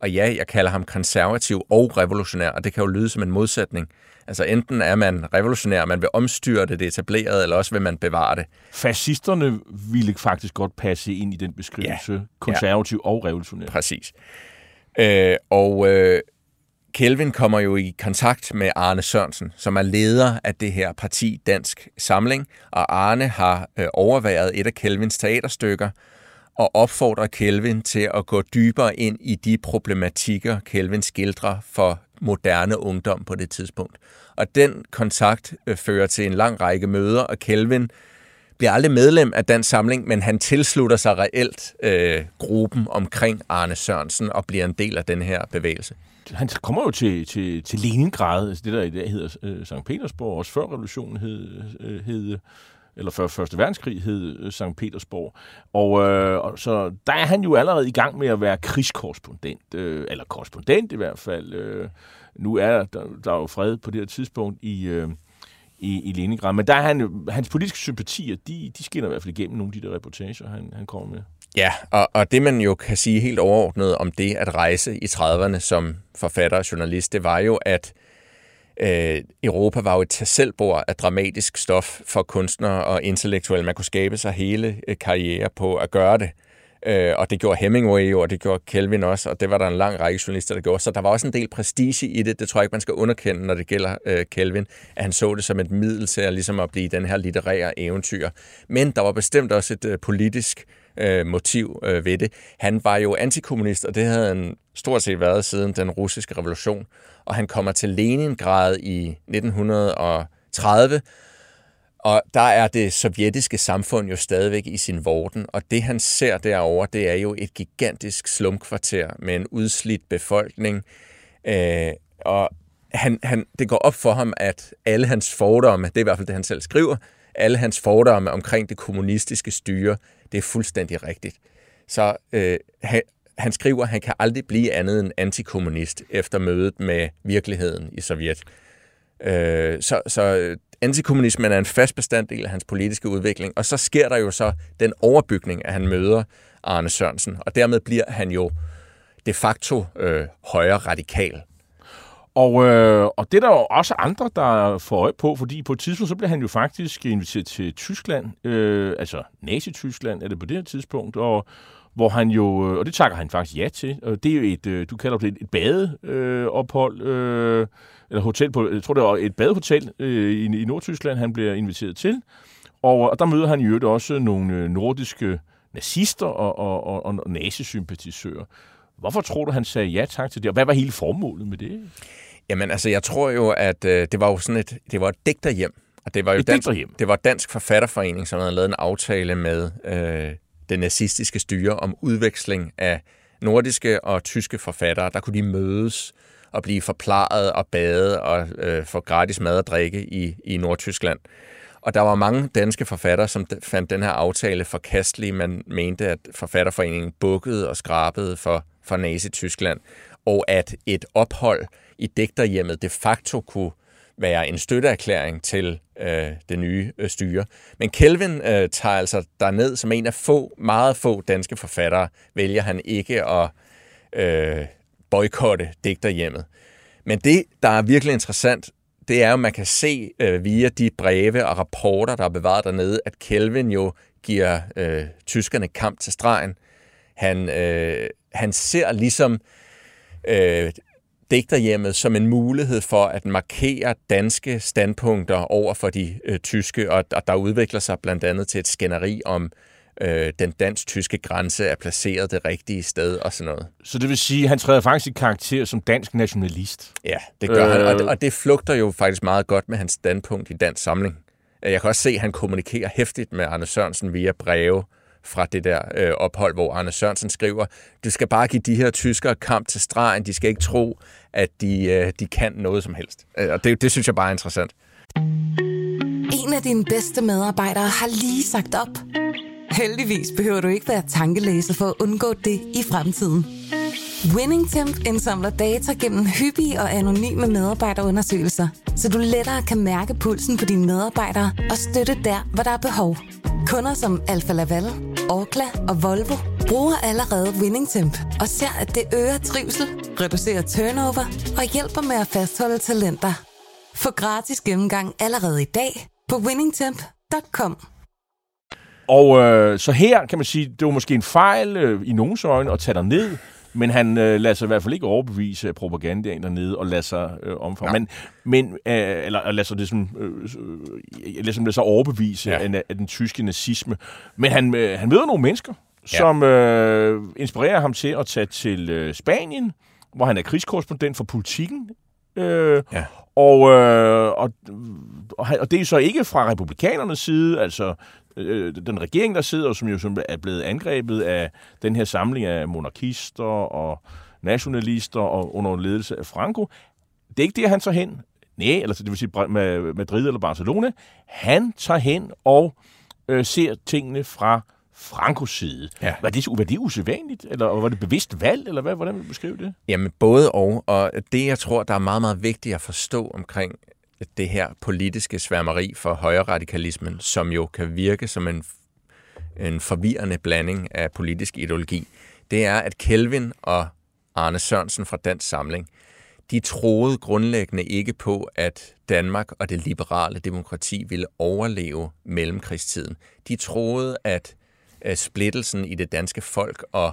Speaker 9: Og ja, jeg kalder ham konservativ og revolutionær, og det kan jo lyde som en modsætning. Altså enten er man revolutionær, man vil omstyre det, det etablerede, eller også vil man bevare det.
Speaker 6: Fascisterne ville faktisk godt passe ind i den beskrivelse. Ja. Konservativ ja. og revolutionær.
Speaker 9: Præcis. Øh, og øh, Kelvin kommer jo i kontakt med Arne Sørensen, som er leder af det her parti Dansk Samling, og Arne har øh, overværet et af Kelvins teaterstykker, og opfordrer Kelvin til at gå dybere ind i de problematikker, Kelvin skildrer for moderne ungdom på det tidspunkt. Og den kontakt øh, fører til en lang række møder, og Kelvin bliver aldrig medlem af den samling, men han tilslutter sig reelt øh, gruppen omkring Arne Sørensen og bliver en del af den her bevægelse.
Speaker 6: Han kommer jo til, til, til Leningrad, altså det der i dag hedder øh, St. Petersborg, også før revolutionen hed, øh, hed eller før Første Verdenskrig hed øh, St. Petersborg. Og, øh, og så der er han jo allerede i gang med at være krigskorrespondent, øh, eller korrespondent i hvert fald. Øh, nu er der, der er jo fred på det her tidspunkt i, øh, i, i Leningrad, men der er han, hans politiske sympatier, de, de skinner i hvert fald igennem nogle af de der reportager, han, han kommer med.
Speaker 9: Ja, og, og det man jo kan sige helt overordnet om det at rejse i 30'erne som forfatter og journalist, det var jo, at øh, Øh, Europa var jo et tasselbord af dramatisk stof for kunstnere og intellektuelle. Man kunne skabe sig hele øh, karriere på at gøre det. Øh, og det gjorde Hemingway jo, og det gjorde Kelvin også, og det var der en lang række journalister, der gjorde. Så der var også en del prestige i det. Det tror jeg ikke, man skal underkende, når det gælder øh, Kelvin, at han så det som et middel til at, ligesom at blive den her litterære eventyr. Men der var bestemt også et øh, politisk øh, Øh, motiv øh, ved det. Han var jo antikommunist, og det havde han stort set været siden den russiske revolution. Og han kommer til Leningrad i 1930, og der er det sovjetiske samfund jo stadigvæk i sin vorden, og det han ser derover, det er jo et gigantisk slumkvarter med en udslidt befolkning. Øh, og han, han, det går op for ham, at alle hans fordomme, det er i hvert fald det, han selv skriver, alle hans fordomme omkring det kommunistiske styre, det er fuldstændig rigtigt. Så øh, han, han skriver, at han kan aldrig blive andet end antikommunist efter mødet med virkeligheden i Sovjet. Øh, så, så øh, antikommunismen er en fast bestanddel af hans politiske udvikling, og så sker der jo så den overbygning, at han møder Arne Sørensen, og dermed bliver han jo de facto øh, højre radikal.
Speaker 6: Og, øh, og det er der jo også andre, der får øje på, fordi på et tidspunkt, så bliver han jo faktisk inviteret til Tyskland, øh, altså Nazi-Tyskland er det på det her tidspunkt, og hvor han jo, øh, og det takker han faktisk ja til, og det er jo et, øh, du kalder det et badeophold, øh, eller hotel på, jeg tror det var et badehotel øh, i, i Nordtyskland, han bliver inviteret til, og, og der møder han jo også nogle øh, nordiske nazister og, og, og, og nazisympatisører. Hvorfor tror du, han sagde ja tak til det, og hvad var hele formålet med det?
Speaker 9: Jamen altså, jeg tror jo, at øh, det var jo sådan et, det var et digterhjem, og det var jo
Speaker 6: et
Speaker 9: dansk,
Speaker 6: digterhjem.
Speaker 9: det var Dansk Forfatterforening, som havde lavet en aftale med øh, det nazistiske styre om udveksling af nordiske og tyske forfattere. Der kunne de mødes og blive forplaret og bade og øh, få gratis mad og drikke i, i Nordtyskland. Og der var mange danske forfattere, som fandt den her aftale forkastelig. Man mente, at forfatterforeningen bukkede og skrabede for, fra Nazi-Tyskland, og at et ophold i digterhjemmet de facto kunne være en støtteerklæring til øh, det nye øh, styre. Men Kelvin øh, tager altså derned som en af få, meget få danske forfattere, vælger han ikke at øh, boykotte digterhjemmet. Men det, der er virkelig interessant, det er jo, at man kan se øh, via de breve og rapporter, der er bevaret dernede, at Kelvin jo giver øh, tyskerne kamp til stregen. Han, øh, han ser ligesom øh, digterhjemmet som en mulighed for at markere danske standpunkter over for de øh, tyske, og, og der udvikler sig blandt andet til et skænderi om, øh, den dansk-tyske grænse er placeret det rigtige sted og sådan noget.
Speaker 6: Så det vil sige, at han træder faktisk i karakter som dansk nationalist?
Speaker 9: Ja, det gør øh... han, og det, og det flugter jo faktisk meget godt med hans standpunkt i dansk samling. Jeg kan også se, at han kommunikerer hæftigt med Arne Sørensen via breve fra det der øh, ophold, hvor Arne Sørensen skriver, du skal bare give de her tyskere kamp til stregen, de skal ikke tro, at de, øh, de kan noget som helst. Øh, og det, det synes jeg bare er interessant.
Speaker 1: En af dine bedste medarbejdere har lige sagt op. Heldigvis behøver du ikke være tankelæser for at undgå det i fremtiden. WinningTemp indsamler data gennem hyppige og anonyme medarbejderundersøgelser, så du lettere kan mærke pulsen på dine medarbejdere og støtte der, hvor der er behov. Kunder som Alfa Laval, Orkla og Volvo bruger allerede WinningTemp og ser, at det øger trivsel, reducerer turnover og hjælper med at fastholde talenter. Få gratis gennemgang allerede i dag på winningtemp.com.
Speaker 6: Og øh, så her kan man sige, det var måske en fejl øh, i nogens øjne at tage dig ned, men han øh, lader sig i hvert fald ikke overbevise af propagandaen dernede og lader sig øh, omfavne. Men, men øh, eller lader sig det sådan, øh, øh, lader sig, lader sig overbevise ja. af, af den tyske nazisme. Men han, øh, han møder nogle mennesker, ja. som øh, inspirerer ham til at tage til øh, Spanien, hvor han er krigskorrespondent for politikken. Øh, ja. Og, øh, og, og det er så ikke fra republikanernes side, altså øh, den regering, der sidder, som jo som er blevet angrebet af den her samling af monarkister og nationalister og under ledelse af Franco. Det er ikke det, han tager hen. Nej, eller det vil sige med Madrid eller Barcelona. Han tager hen og øh, ser tingene fra Frankos side. Ja. Var, det, var det usædvanligt, eller var det bevidst valg, eller hvad, hvordan vil du beskrive det?
Speaker 9: Jamen både og, og det jeg tror, der er meget, meget vigtigt at forstå omkring det her politiske sværmeri for højre radikalismen, som jo kan virke som en, en forvirrende blanding af politisk ideologi, det er, at Kelvin og Arne Sørensen fra Dansk Samling, de troede grundlæggende ikke på, at Danmark og det liberale demokrati ville overleve mellemkrigstiden. De troede, at splittelsen i det danske folk og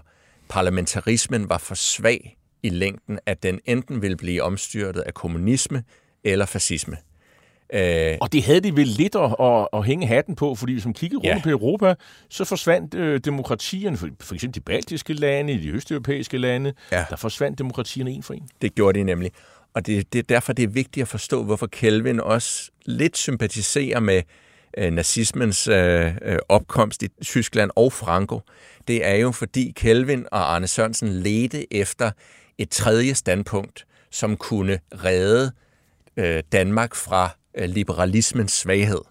Speaker 9: parlamentarismen var for svag i længden, at den enten ville blive omstyrtet af kommunisme eller fascisme.
Speaker 6: Øh, og det havde de vel lidt at, at, at hænge hatten på, fordi hvis man kiggede rundt ja. på Europa, så forsvandt øh, demokratierne, for, for eksempel de baltiske lande, de østeuropæiske lande, ja. der forsvandt demokratierne en for en.
Speaker 9: Det gjorde de nemlig. Og det, det er derfor, det er vigtigt at forstå, hvorfor Kelvin også lidt sympatiserer med øh, nazismens øh, øh, opkomst i Tyskland og Franco. Det er jo, fordi Kelvin og Arne Sørensen ledte efter et tredje standpunkt, som kunne redde øh, Danmark fra øh, liberalismens svaghed.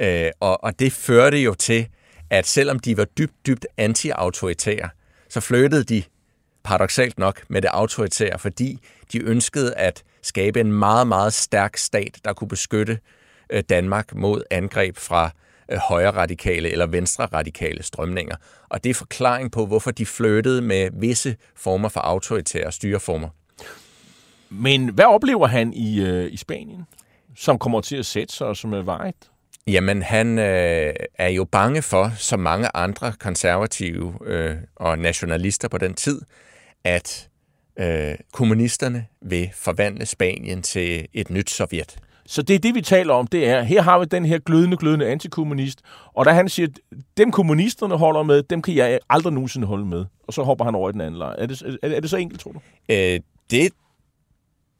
Speaker 9: Øh, og, og det førte jo til, at selvom de var dybt, dybt anti-autoritære, så flyttede de paradoxalt nok med det autoritære, fordi de ønskede at skabe en meget, meget stærk stat, der kunne beskytte øh, Danmark mod angreb fra øh, højre radikale eller venstre radikale strømninger. Og det er forklaring på, hvorfor de flyttede med visse former for autoritære styreformer.
Speaker 6: Men hvad oplever han i, øh, i Spanien, som kommer til at sætte sig og som er vejet?
Speaker 9: Jamen, han øh, er jo bange for, som mange andre konservative øh, og nationalister på den tid, at øh, kommunisterne vil forvandle Spanien til et nyt Sovjet.
Speaker 6: Så det er det, vi taler om, det er, her har vi den her glødende, glødende antikommunist, og da han siger, dem kommunisterne holder med, dem kan jeg aldrig nogensinde holde med. Og så hopper han over i den anden lejr. Er det, er, er det så enkelt, tror du?
Speaker 9: Øh, det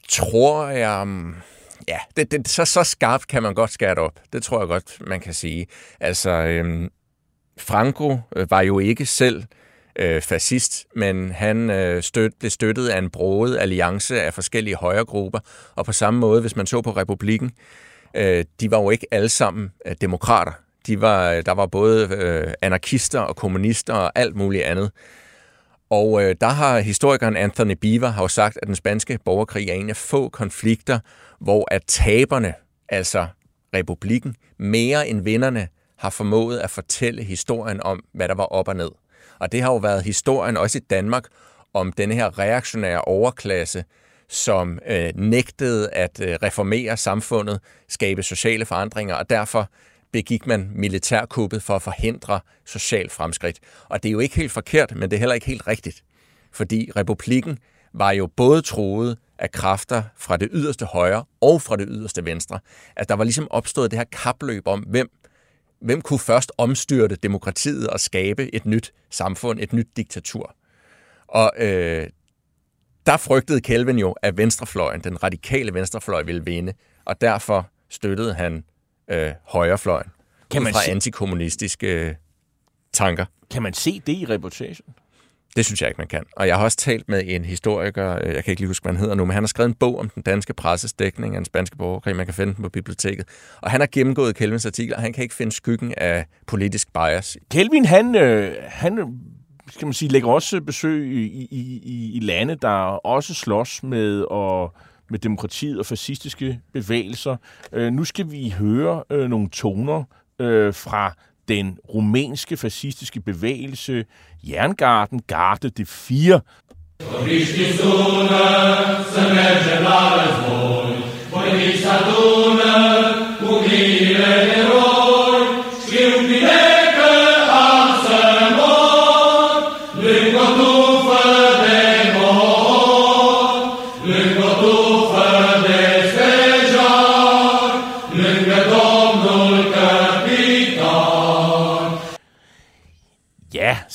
Speaker 9: tror jeg... Mm, ja, det, det, så, så skarpt kan man godt skære det op. Det tror jeg godt, man kan sige. Altså, øhm, Franco øh, var jo ikke selv øh, fascist, men han øh, støt, blev støttet af en broet alliance af forskellige højregrupper, og på samme måde, hvis man så på republikken, øh, de var jo ikke alle sammen øh, demokrater. De var, øh, der var både øh, anarkister og kommunister og alt muligt andet. Og øh, der har historikeren Anthony Beaver har jo sagt, at den spanske borgerkrig er en af få konflikter, hvor at taberne, altså republikken, mere end vinderne, har formået at fortælle historien om, hvad der var op og ned. Og det har jo været historien også i Danmark om denne her reaktionære overklasse, som øh, nægtede at øh, reformere samfundet, skabe sociale forandringer, og derfor begik man militærkuppet for at forhindre social fremskridt. Og det er jo ikke helt forkert, men det er heller ikke helt rigtigt. Fordi republikken var jo både troet af kræfter fra det yderste højre og fra det yderste venstre. At der var ligesom opstået det her kapløb om, hvem hvem kunne først omstyrte demokratiet og skabe et nyt samfund, et nyt diktatur? Og øh, der frygtede Kelvin jo, at venstrefløjen, den radikale venstrefløj, ville vinde, og derfor støttede han øh, højrefløjen kan man fra se... antikommunistiske øh, tanker.
Speaker 6: Kan man se det i reportagen?
Speaker 9: Det synes jeg ikke, man kan. Og jeg har også talt med en historiker, øh, jeg kan ikke lige huske, hvad han hedder nu, men han har skrevet en bog om den danske presses dækning af den spanske borgerkrig. Man kan finde den på biblioteket. Og han har gennemgået Kelvins artikler, og han kan ikke finde skyggen af politisk bias.
Speaker 6: Kelvin, han, øh, han skal man sige, lægger også besøg i, i, i, i lande, der også slås med og med demokratiet og fascistiske bevægelser. Øh, nu skal vi høre øh, nogle toner øh, fra den rumænske fascistiske bevægelse Jerngarden Garde de Fire. Riști sună să mergem la război, voi să adună cu miile eroi,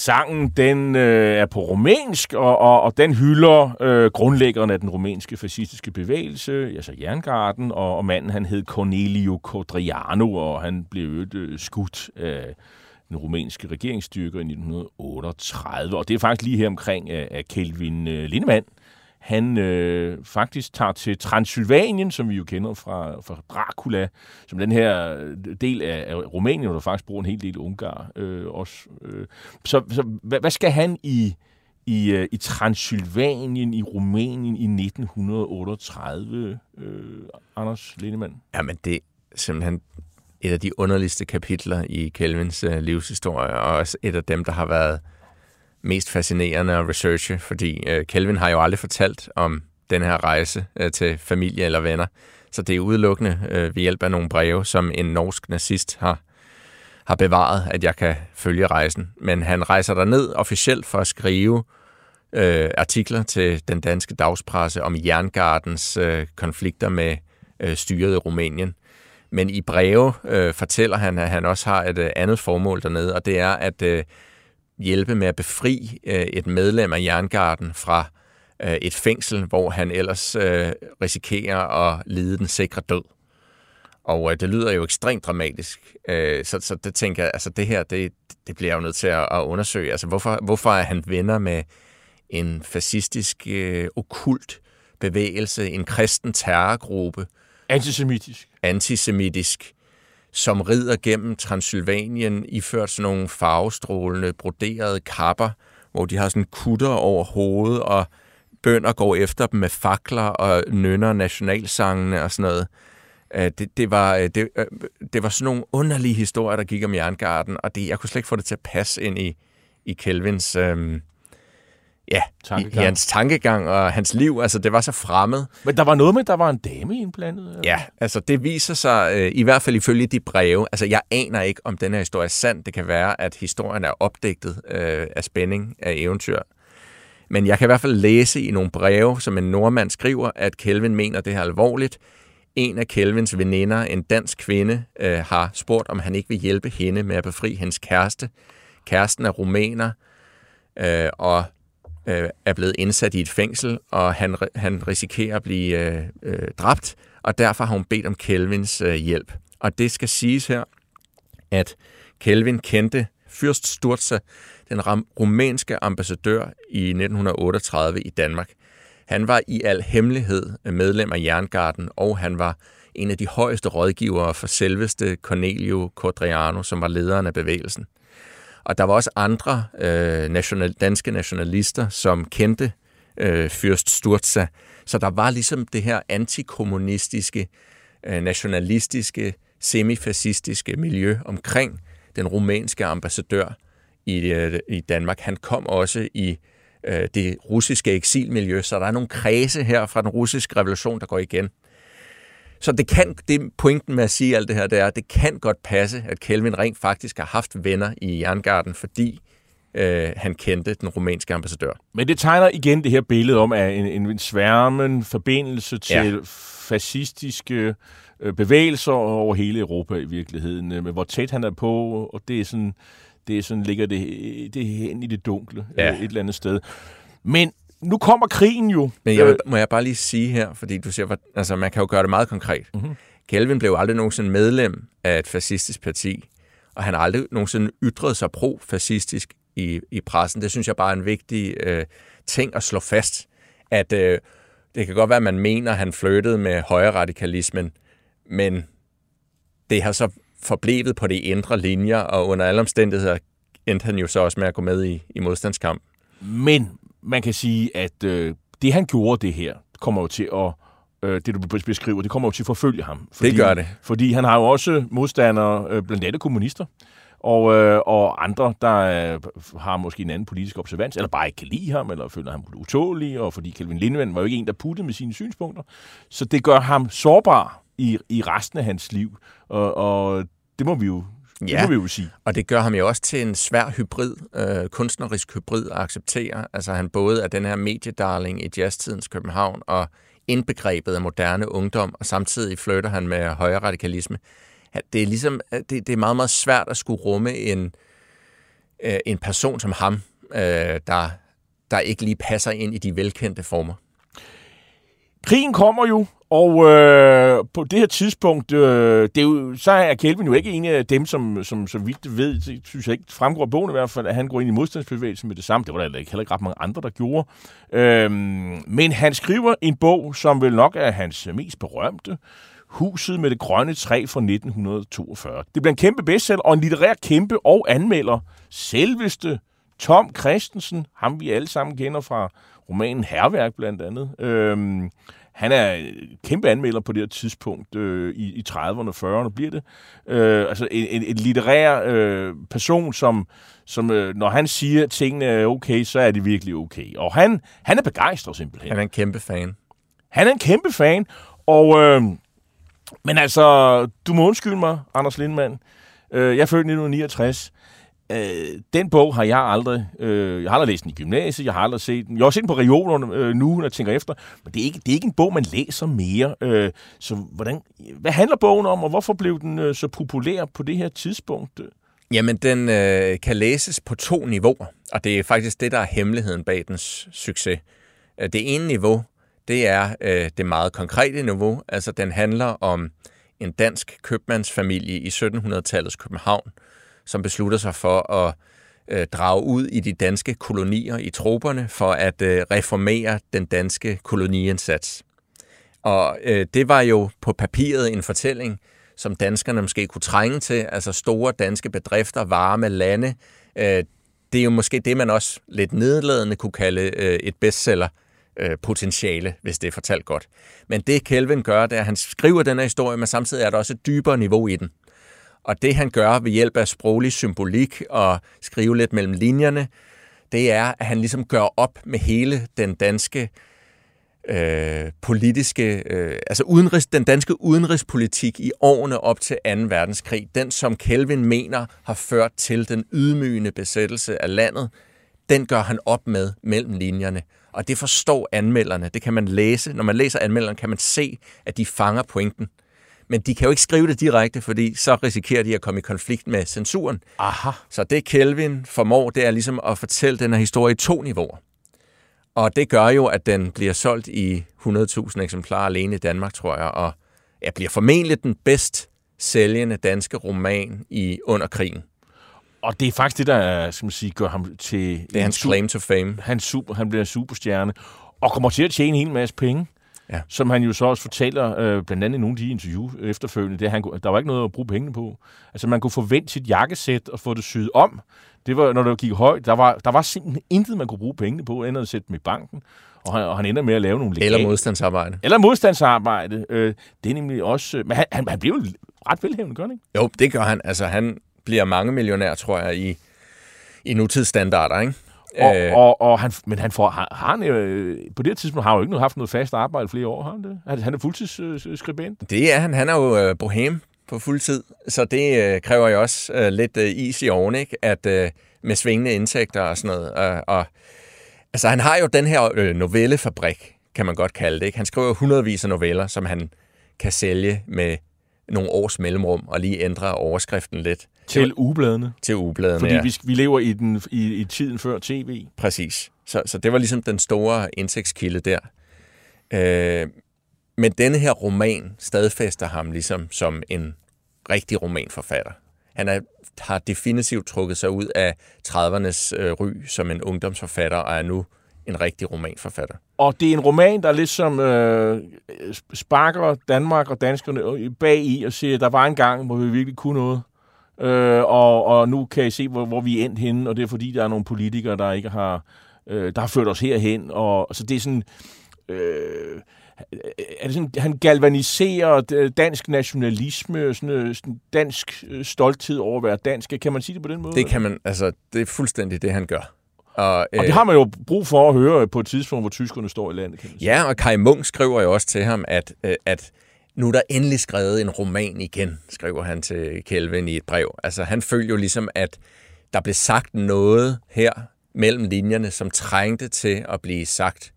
Speaker 6: sangen den øh, er på rumænsk, og, og, og den hylder øh, grundlæggeren af den rumænske fascistiske bevægelse, altså Jerngarden, og, og manden han hed Cornelio Codriano, og han blev øh, skudt af den rumænske regeringsstyrker i 1938. Og det er faktisk lige her omkring, øh, at Kelvin øh, Lindemann, han øh, faktisk tager til Transylvanien, som vi jo kender fra, fra Dracula, som den her øh, del af, af Rumænien, hvor der faktisk bor en hel del ungar øh, også. Øh. Så, så hvad, hvad skal han i, i, øh, i Transylvanien, i Rumænien i 1938, øh, Anders Lindemann?
Speaker 9: Jamen, det er simpelthen et af de underligste kapitler i Kelvins øh, livshistorie, og også et af dem, der har været mest fascinerende at researche, fordi øh, Kelvin har jo aldrig fortalt om den her rejse øh, til familie eller venner. Så det er udelukkende øh, ved hjælp af nogle breve, som en norsk nazist har, har bevaret, at jeg kan følge rejsen. Men han rejser der ned officielt for at skrive øh, artikler til den danske dagspresse om Jerngardens øh, konflikter med øh, styret i Rumænien. Men i breve øh, fortæller han, at han også har et øh, andet formål dernede, og det er at øh, hjælpe med at befri øh, et medlem af Jerngarden fra øh, et fængsel, hvor han ellers øh, risikerer at lide den sikre død. Og øh, det lyder jo ekstremt dramatisk, øh, så, så det tænker jeg, altså det her, det, det bliver jeg jo nødt til at, at undersøge. Altså hvorfor, hvorfor er han venner med en fascistisk, øh, okult bevægelse, en kristen terrorgruppe?
Speaker 6: Antisemitisk.
Speaker 9: Antisemitisk som rider gennem Transylvanien, iført sådan nogle farvestrålende, broderede kapper, hvor de har sådan kutter over hovedet, og bønder går efter dem med fakler og nynner nationalsangene og sådan noget. Øh, det, det, var, øh, det, øh, det var sådan nogle underlige historier, der gik om Jerngarden, og det, jeg kunne slet ikke få det til at passe ind i, i Kelvins øhm, ja, tankegang. i, i hans tankegang og hans liv. Altså, det var så fremmed.
Speaker 6: Men der var noget med, at der var en dame indblandet? Eller?
Speaker 9: Ja, altså det viser sig, øh, i hvert fald ifølge de breve, altså jeg aner ikke, om den her historie er sand. Det kan være, at historien er opdigtet øh, af spænding, af eventyr. Men jeg kan i hvert fald læse i nogle breve, som en nordmand skriver, at Kelvin mener det her alvorligt. En af Kelvins veninder, en dansk kvinde, øh, har spurgt, om han ikke vil hjælpe hende med at befri hendes kæreste. Kæresten er rumæner, øh, og øh, er blevet indsat i et fængsel, og han, han risikerer at blive øh, øh, dræbt, og derfor har hun bedt om Kelvins øh, hjælp. Og det skal siges her, at Kelvin kendte Fyrst Sturza, den rumænske ambassadør i 1938 i Danmark. Han var i al hemmelighed medlem af Jerngarden, og han var en af de højeste rådgivere for selveste Cornelio Codriano, som var lederen af bevægelsen. Og der var også andre øh, national, danske nationalister, som kendte øh, Fyrst Sturza. Så der var ligesom det her antikommunistiske, øh, nationalistiske, semifascistiske miljø omkring den rumænske ambassadør i, øh, i Danmark. Han kom også i øh, det russiske eksilmiljø, så der er nogle kredse her fra den russiske revolution, der går igen. Så det kan, det pointen med at sige alt det her, det er, at det kan godt passe, at Kelvin rent faktisk har haft venner i Jerngarden, fordi øh, han kendte den rumænske ambassadør.
Speaker 6: Men det tegner igen det her billede om at en, en sværmen forbindelse til ja. fascistiske øh, bevægelser over hele Europa i virkeligheden, øh, med hvor tæt han er på, og det er sådan, det er sådan ligger det, det hen i det dunkle ja. øh, et eller andet sted. Men nu kommer krigen jo.
Speaker 9: Men jeg, må jeg bare lige sige her, fordi du siger, altså man kan jo gøre det meget konkret. Mm-hmm. Kelvin blev aldrig nogensinde medlem af et fascistisk parti, og han har aldrig nogensinde ytret sig pro-fascistisk i, i pressen. Det synes jeg bare er en vigtig øh, ting at slå fast, at øh, det kan godt være, at man mener, at han flyttede med højre radikalismen, men det har så forblevet på de indre linjer, og under alle omstændigheder endte han jo så også med at gå med i, i modstandskamp.
Speaker 6: Men man kan sige, at øh, det han gjorde det her, kommer jo til at øh, det du beskriver, det kommer jo til at forfølge ham.
Speaker 9: Fordi, det gør det.
Speaker 6: Fordi han har jo også modstandere, øh, blandt andet kommunister, og, øh, og andre, der øh, har måske en anden politisk observans, eller bare ikke kan lide ham, eller føler ham utålig, og fordi Kelvin Lindvand var jo ikke en, der puttede med sine synspunkter. Så det gør ham sårbar i, i resten af hans liv, og, og det må vi jo
Speaker 9: Ja,
Speaker 6: det må vi jo sige.
Speaker 9: og det gør ham jo også til en svær hybrid, øh, kunstnerisk hybrid at acceptere. Altså han både er den her mediedarling i jazztidens København og indbegrebet af moderne ungdom, og samtidig flytter han med højre radikalisme. Det er ligesom, det, det er meget, meget svært at skulle rumme en, øh, en person som ham, øh, der, der ikke lige passer ind i de velkendte former.
Speaker 6: Krigen kommer jo, og øh, på det her tidspunkt, øh, det er jo, så er Kelvin jo ikke en af dem, som, som så vidt ved, det synes jeg ikke fremgår af bogen i hvert fald, at han går ind i modstandsbevægelsen med det samme. Det var der heller ikke, heller ikke ret mange andre, der gjorde. Øh, men han skriver en bog, som vel nok er hans mest berømte, Huset med det grønne træ fra 1942. Det bliver en kæmpe bestseller og en litterær kæmpe og anmelder. Selveste Tom Christensen, ham vi alle sammen kender fra romanen Herværk blandt andet. Øhm, han er kæmpe anmelder på det her tidspunkt øh, i, i 30'erne og 40'erne, bliver det. Øh, altså en, en, en litterær øh, person, som, som øh, når han siger, at tingene er okay, så er det virkelig okay. Og han, han er begejstret simpelthen.
Speaker 9: Han er en kæmpe fan.
Speaker 6: Han er en kæmpe fan, og... Øh, men altså, du må undskylde mig, Anders Lindmann. Øh, jeg er født i 1969. Øh, den bog har jeg aldrig, øh, jeg har aldrig læst den i gymnasiet, jeg har aldrig set den. Jeg har set den på reolerne øh, nu, når jeg tænker efter, men det er ikke, det er ikke en bog, man læser mere. Øh, så hvordan, hvad handler bogen om, og hvorfor blev den øh, så populær på det her tidspunkt?
Speaker 9: Jamen, den øh, kan læses på to niveauer, og det er faktisk det, der er hemmeligheden bag dens succes. Øh, det ene niveau, det er øh, det meget konkrete niveau, altså den handler om en dansk købmandsfamilie i 1700-tallets København, som beslutter sig for at øh, drage ud i de danske kolonier i troberne for at øh, reformere den danske koloniindsats. Og øh, det var jo på papiret en fortælling, som danskerne måske kunne trænge til, altså store danske bedrifter, varme lande. Øh, det er jo måske det, man også lidt nedladende kunne kalde øh, et bestseller øh, potentiale, hvis det er fortalt godt. Men det Kelvin gør, det er, at han skriver den her historie, men samtidig er der også et dybere niveau i den. Og det han gør ved hjælp af sproglig symbolik og skrive lidt mellem linjerne, det er, at han ligesom gør op med hele den danske øh, politiske, øh, altså udenrigs, den danske udenrigspolitik i årene op til 2. verdenskrig, den som Kelvin mener har ført til den ydmygende besættelse af landet, den gør han op med mellem linjerne. Og det forstår anmelderne. Det kan man læse. Når man læser anmelderne, kan man se, at de fanger pointen. Men de kan jo ikke skrive det direkte, fordi så risikerer de at komme i konflikt med censuren.
Speaker 6: Aha.
Speaker 9: Så det Kelvin formår, det er ligesom at fortælle den her historie i to niveauer. Og det gør jo, at den bliver solgt i 100.000 eksemplarer alene i Danmark, tror jeg, og ja, bliver formentlig den bedst sælgende danske roman i under krigen.
Speaker 6: Og det er faktisk det, der skal man sige, gør ham til...
Speaker 9: Det er hans claim to fame.
Speaker 6: Han, super, han bliver superstjerne, og kommer til at tjene en hel masse penge.
Speaker 9: Ja.
Speaker 6: Som han jo så også fortæller, øh, blandt andet i nogle af de interview efterfølgende, det, han, der var ikke noget at bruge pengene på. Altså man kunne forvente sit jakkesæt og få det syet om. Det var, når det gik højt, der var, der var simpelthen intet, man kunne bruge pengene på, andet at sætte dem i banken. Og han, og han ender med at lave nogle legale...
Speaker 9: Eller modstandsarbejde.
Speaker 6: Eller modstandsarbejde. Øh, det er nemlig også... Men han, han, han bliver jo ret velhævende, gør han ikke?
Speaker 9: Jo, det gør han. Altså han bliver mange millionær, tror jeg, i, i nutidsstandarder, ikke?
Speaker 6: Og, øh, og, og han, men han får, har, har han, øh, på det tidspunkt har han jo ikke haft noget fast arbejde flere år, har han det? Han er fuldtidsskribent.
Speaker 9: Øh, det er han. Han er jo øh, bohem på fuld tid, så det øh, kræver jo også øh, lidt øh, is i oven, ikke? At, øh, med svingende indtægter og sådan noget. Og, og, altså, han har jo den her øh, novellefabrik, kan man godt kalde det. Ikke? Han skriver hundredvis af noveller, som han kan sælge med nogle års mellemrum og lige ændre overskriften lidt.
Speaker 6: Til ugebladene.
Speaker 9: Til ugebladene,
Speaker 6: Fordi
Speaker 9: ja.
Speaker 6: vi, vi lever i, den, i, i tiden før tv.
Speaker 9: Præcis. Så, så det var ligesom den store indtægtskilde der. Øh, men denne her roman stadfæster ham ligesom som en rigtig romanforfatter. Han er, har definitivt trukket sig ud af 30'ernes øh, ry som en ungdomsforfatter, og er nu en rigtig romanforfatter.
Speaker 6: Og det er en roman, der ligesom øh, sparker Danmark og danskerne bag i og siger, at der var en gang, hvor vi virkelig kunne noget. Øh, og, og nu kan I se, hvor, hvor vi er endt henne, og det er fordi, der er nogle politikere, der ikke har, øh, der har ført os herhen. Og, så det er sådan... Øh, er det sådan, han galvaniserer dansk nationalisme, sådan, øh, sådan dansk øh, stolthed over at være dansk. Kan man sige det på den måde?
Speaker 9: Det kan man, altså, det er fuldstændig det, han gør.
Speaker 6: Og, og det har man jo brug for at høre på et tidspunkt, hvor tyskerne står i landet. Kan man
Speaker 9: sige. Ja, og Kai Munk skriver jo også til ham, at, at nu er der endelig skrevet en roman igen, skriver han til Kelvin i et brev. Altså han følte jo ligesom, at der blev sagt noget her mellem linjerne, som trængte til at blive sagt.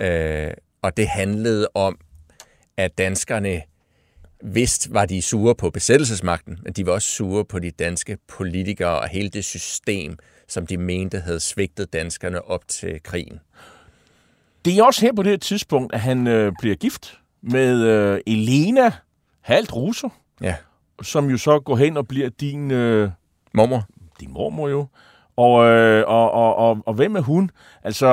Speaker 9: Øh, og det handlede om, at danskerne vidst var de sure på besættelsesmagten, men de var også sure på de danske politikere og hele det system, som de mente havde svigtet danskerne op til krigen.
Speaker 6: Det er også her på det her tidspunkt, at han øh, bliver gift med øh, Elena, halvt russer,
Speaker 9: ja.
Speaker 6: som jo så går hen og bliver din... Øh,
Speaker 9: mormor.
Speaker 6: Din mormor jo. Og, øh, og, og, og, og hvem er hun? Altså,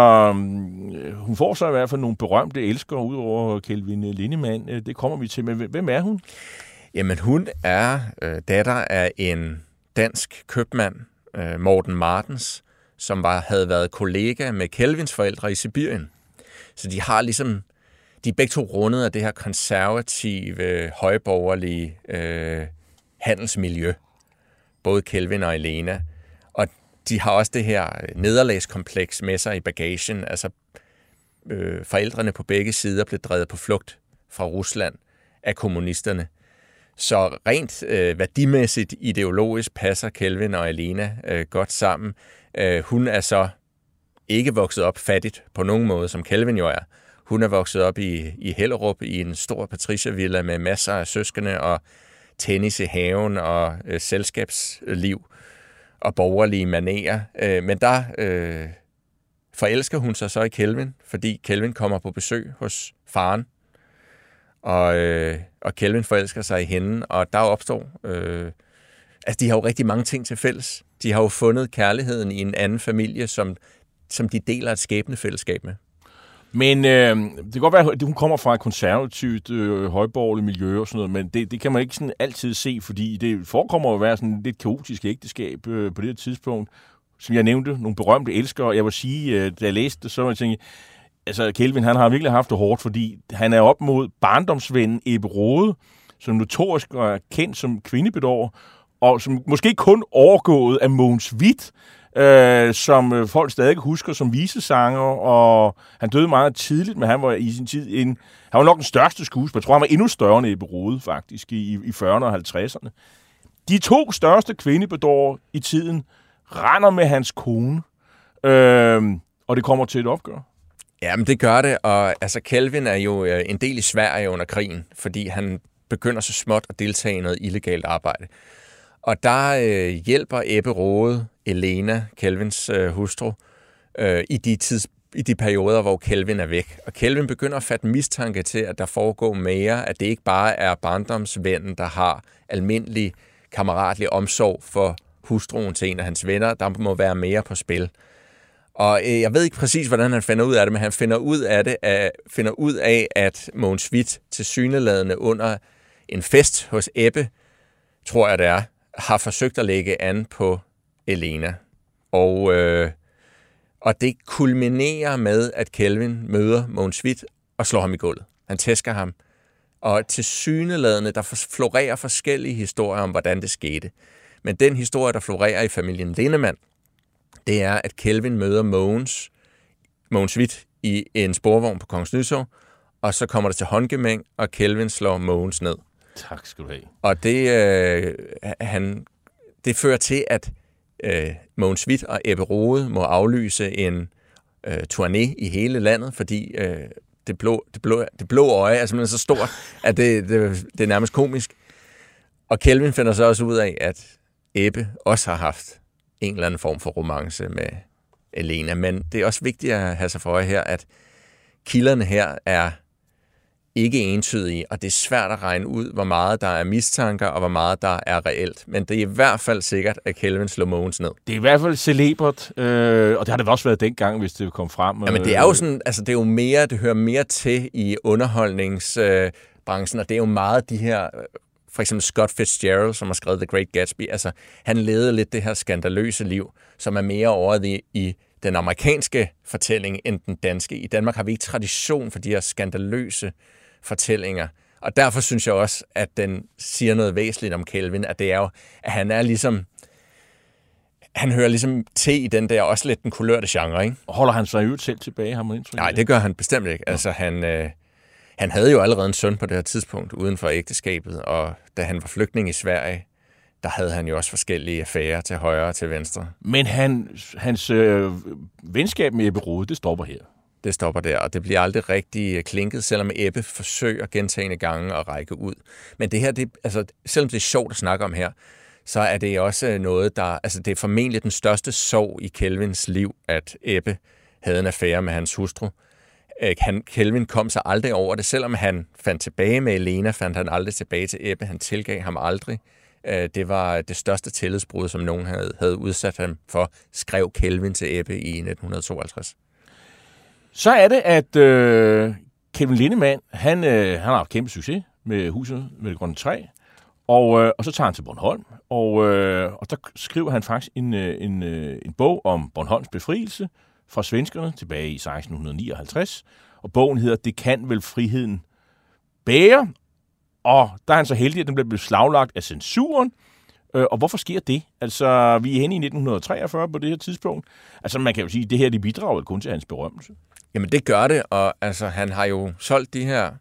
Speaker 6: øh, hun får så i hvert fald nogle berømte elskere ud over Kelvin Lindemann. Øh, det kommer vi til, men hvem er hun?
Speaker 9: Jamen, hun er øh, datter af en dansk købmand, øh, Morten Martens, som var, havde været kollega med Kelvins forældre i Sibirien. Så de har ligesom, de er begge to rundet af det her konservative, øh, højborgerlige øh, handelsmiljø. Både Kelvin og Elena. Og de har også det her nederlagskompleks med sig i bagagen. Altså, øh, forældrene på begge sider blev drevet på flugt fra Rusland af kommunisterne. Så rent øh, værdimæssigt, ideologisk passer Kelvin og Elena øh, godt sammen. Øh, hun er så ikke vokset op fattigt på nogen måde, som Kelvin jo er. Hun er vokset op i, i Hellerup i en stor patriciervilla med masser af søskende og tennis i haven og øh, selskabsliv og borgerlige manerer. Øh, men der øh, forelsker hun sig så i Kelvin, fordi Kelvin kommer på besøg hos faren og, øh, og Kelvin forelsker sig i hende, og der opstår... Øh, altså, de har jo rigtig mange ting til fælles. De har jo fundet kærligheden i en anden familie, som, som de deler et skæbnefællesskab med.
Speaker 6: Men øh, det kan godt være, at hun kommer fra et konservativt, øh, højborgerligt miljø og sådan noget, men det, det kan man ikke sådan altid se, fordi det forekommer at være sådan et lidt kaotisk ægteskab øh, på det her tidspunkt. Som jeg nævnte, nogle berømte elskere. Jeg vil sige, øh, da jeg læste det, så var jeg tænkt, altså Kelvin, han har virkelig haft det hårdt, fordi han er op mod barndomsvennen Ebbe Rode, som notorisk er kendt som kvindebedår, og som måske kun overgået af Måns Witt, øh, som øh, folk stadig husker som visesanger, og han døde meget tidligt, men han var i sin tid en, han var nok den største skuespiller. Jeg tror, han var endnu større end Ebbe Rode, faktisk, i, i 40'erne og 50'erne. De to største kvindebedår i tiden render med hans kone, øh, og det kommer til et opgør.
Speaker 9: Ja, men det gør det, og altså Kelvin er jo øh, en del i Sverige under krigen, fordi han begynder så småt at deltage i noget illegalt arbejde. Og der øh, hjælper Ebbe Rode, Elena, Kelvins øh, hustru, øh, i, de tids, i de perioder, hvor Kelvin er væk. Og Kelvin begynder at fatte mistanke til, at der foregår mere, at det ikke bare er barndomsvennen, der har almindelig kammeratlig omsorg for hustruen til en af hans venner. Der må være mere på spil. Og øh, jeg ved ikke præcis, hvordan han finder ud af det, men han finder ud af det, at, finder ud af, at Mogens Witt til syneladende under en fest hos Ebbe, tror jeg det er, har forsøgt at lægge an på Elena. Og, øh, og det kulminerer med, at Kelvin møder Mogens Witt og slår ham i gulvet. Han tæsker ham. Og til syneladende, der florerer forskellige historier om, hvordan det skete. Men den historie, der florerer i familien Lindemann, det er, at Kelvin møder Mogens, Mogens Witt i en sporvogn på Kongens Nytorv, og så kommer det til håndgemæng, og Kelvin slår Mogens ned.
Speaker 6: Tak skal du have.
Speaker 9: Og det, øh, han, det fører til, at øh, Mogens Witt og Ebbe Rode må aflyse en øh, turné i hele landet, fordi øh, det, blå, det, blå, det blå øje er simpelthen så stort, at det, det, det er nærmest komisk. Og Kelvin finder så også ud af, at Ebbe også har haft en eller anden form for romance med Elena. Men det er også vigtigt at have sig for her, at kilderne her er ikke entydige, og det er svært at regne ud, hvor meget der er mistanker, og hvor meget der er reelt. Men det er i hvert fald sikkert, at Kelvin slår Mogens ned.
Speaker 6: Det er i hvert fald celebert, øh, og det har det også været dengang, hvis det kom frem.
Speaker 9: Ja, men det er jo sådan, altså det er jo mere, det hører mere til i underholdningsbranchen, og det er jo meget de her, øh, for eksempel Scott Fitzgerald, som har skrevet The Great Gatsby, altså han levede lidt det her skandaløse liv, som er mere over i, i den amerikanske fortælling end den danske. I Danmark har vi ikke tradition for de her skandaløse fortællinger. Og derfor synes jeg også, at den siger noget væsentligt om Kelvin, at det er jo, at han er ligesom, han hører ligesom til i den der også lidt den kulørte genre, ikke?
Speaker 6: Og holder han sig jo selv tilbage, har man indtryk
Speaker 9: Nej, det gør han bestemt ikke. Altså, han, øh, han havde jo allerede en søn på det her tidspunkt uden for ægteskabet, og da han var flygtning i Sverige, der havde han jo også forskellige affærer til højre og til venstre.
Speaker 6: Men han, hans øh, venskab med Ebbe Rode, det stopper her.
Speaker 9: Det stopper der, og det bliver aldrig rigtig øh, klinket, selvom Ebbe forsøger gentagende gange at række ud. Men det her, det, altså, selvom det er sjovt at snakke om her, så er det også øh, noget, der... Altså, det er formentlig den største sorg i Kelvins liv, at Ebbe havde en affære med hans hustru. Han, Kelvin kom sig aldrig over det, selvom han fandt tilbage med Elena, fandt han aldrig tilbage til Ebbe. Han tilgav ham aldrig. Øh, det var det største tillidsbrud, som nogen havde, havde udsat ham for, skrev Kelvin til Ebbe i 1952.
Speaker 6: Så er det, at øh, Kevin Lindemann, han, øh, han har haft kæmpe succes med huset med det grønne træ, og, øh, og så tager han til Bornholm, og, øh, og der skriver han faktisk en, øh, en, øh, en bog om Bornholms befrielse fra svenskerne tilbage i 1659, og bogen hedder Det kan vel friheden bære, og der er han så heldig, at den bliver beslaglagt af censuren. Øh, og hvorfor sker det? Altså, vi er henne i 1943 på det her tidspunkt. Altså, man kan jo sige, at det her de bidrager kun til hans berømmelse.
Speaker 9: Jamen, det gør det, og altså, han har jo solgt de her...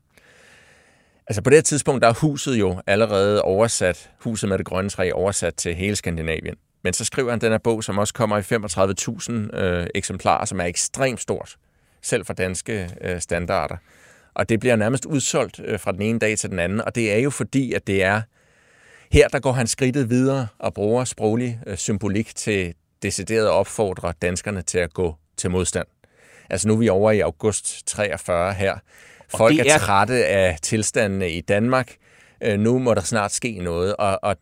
Speaker 9: Altså, på det her tidspunkt, der er huset jo allerede oversat, huset med det grønne træ, oversat til hele Skandinavien. Men så skriver han den her bog, som også kommer i 35.000 øh, eksemplarer, som er ekstremt stort, selv for danske øh, standarder. Og det bliver nærmest udsolgt øh, fra den ene dag til den anden, og det er jo fordi, at det er... Her der går han skridtet videre og bruger sproglig øh, symbolik til decideret at opfordre danskerne til at gå til modstand. Altså nu er vi over i august 43 her. Folk er... er trætte af tilstandene i Danmark. Øh, nu må der snart ske noget, og, og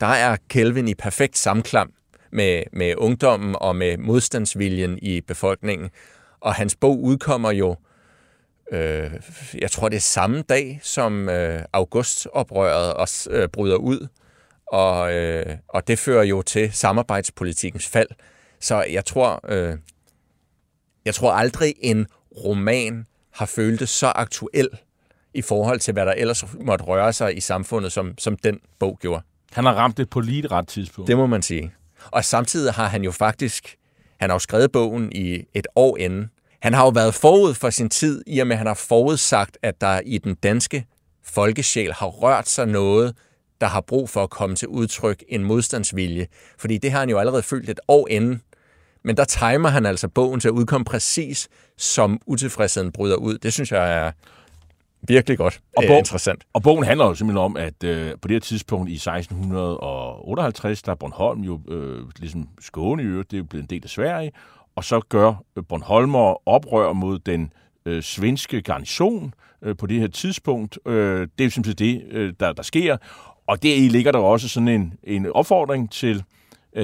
Speaker 9: der er Kelvin i perfekt samklam med, med ungdommen og med modstandsviljen i befolkningen. Og hans bog udkommer jo øh, jeg tror det er samme dag, som øh, augustoprøret også øh, bryder ud, og, øh, og det fører jo til samarbejdspolitikens fald. Så jeg tror, øh, jeg tror aldrig en roman har følt det så aktuel i forhold til, hvad der ellers måtte røre sig i samfundet, som, som den bog gjorde.
Speaker 6: Han har ramt det på lige et ret tidspunkt.
Speaker 9: Det må man sige. Og samtidig har han jo faktisk, han har jo skrevet bogen i et år inden, han har jo været forud for sin tid, i og med at han har forudsagt, at der i den danske folkesjæl har rørt sig noget, der har brug for at komme til udtryk en modstandsvilje. Fordi det har han jo allerede følt et år inden. Men der timer han altså bogen til at udkomme præcis, som utilfredsheden bryder ud. Det synes jeg er virkelig godt og bog, interessant.
Speaker 6: Og bogen handler jo simpelthen om, at øh, på det her tidspunkt i 1658, der er Bornholm jo øh, ligesom Skåne i øvrigt, det er jo blevet en del af Sverige, og så gør Bornholmer oprør mod den øh, svenske garnison øh, på det her tidspunkt. Øh, det er simpelthen det, øh, der, der sker. Og deri ligger der også sådan en, en opfordring til øh,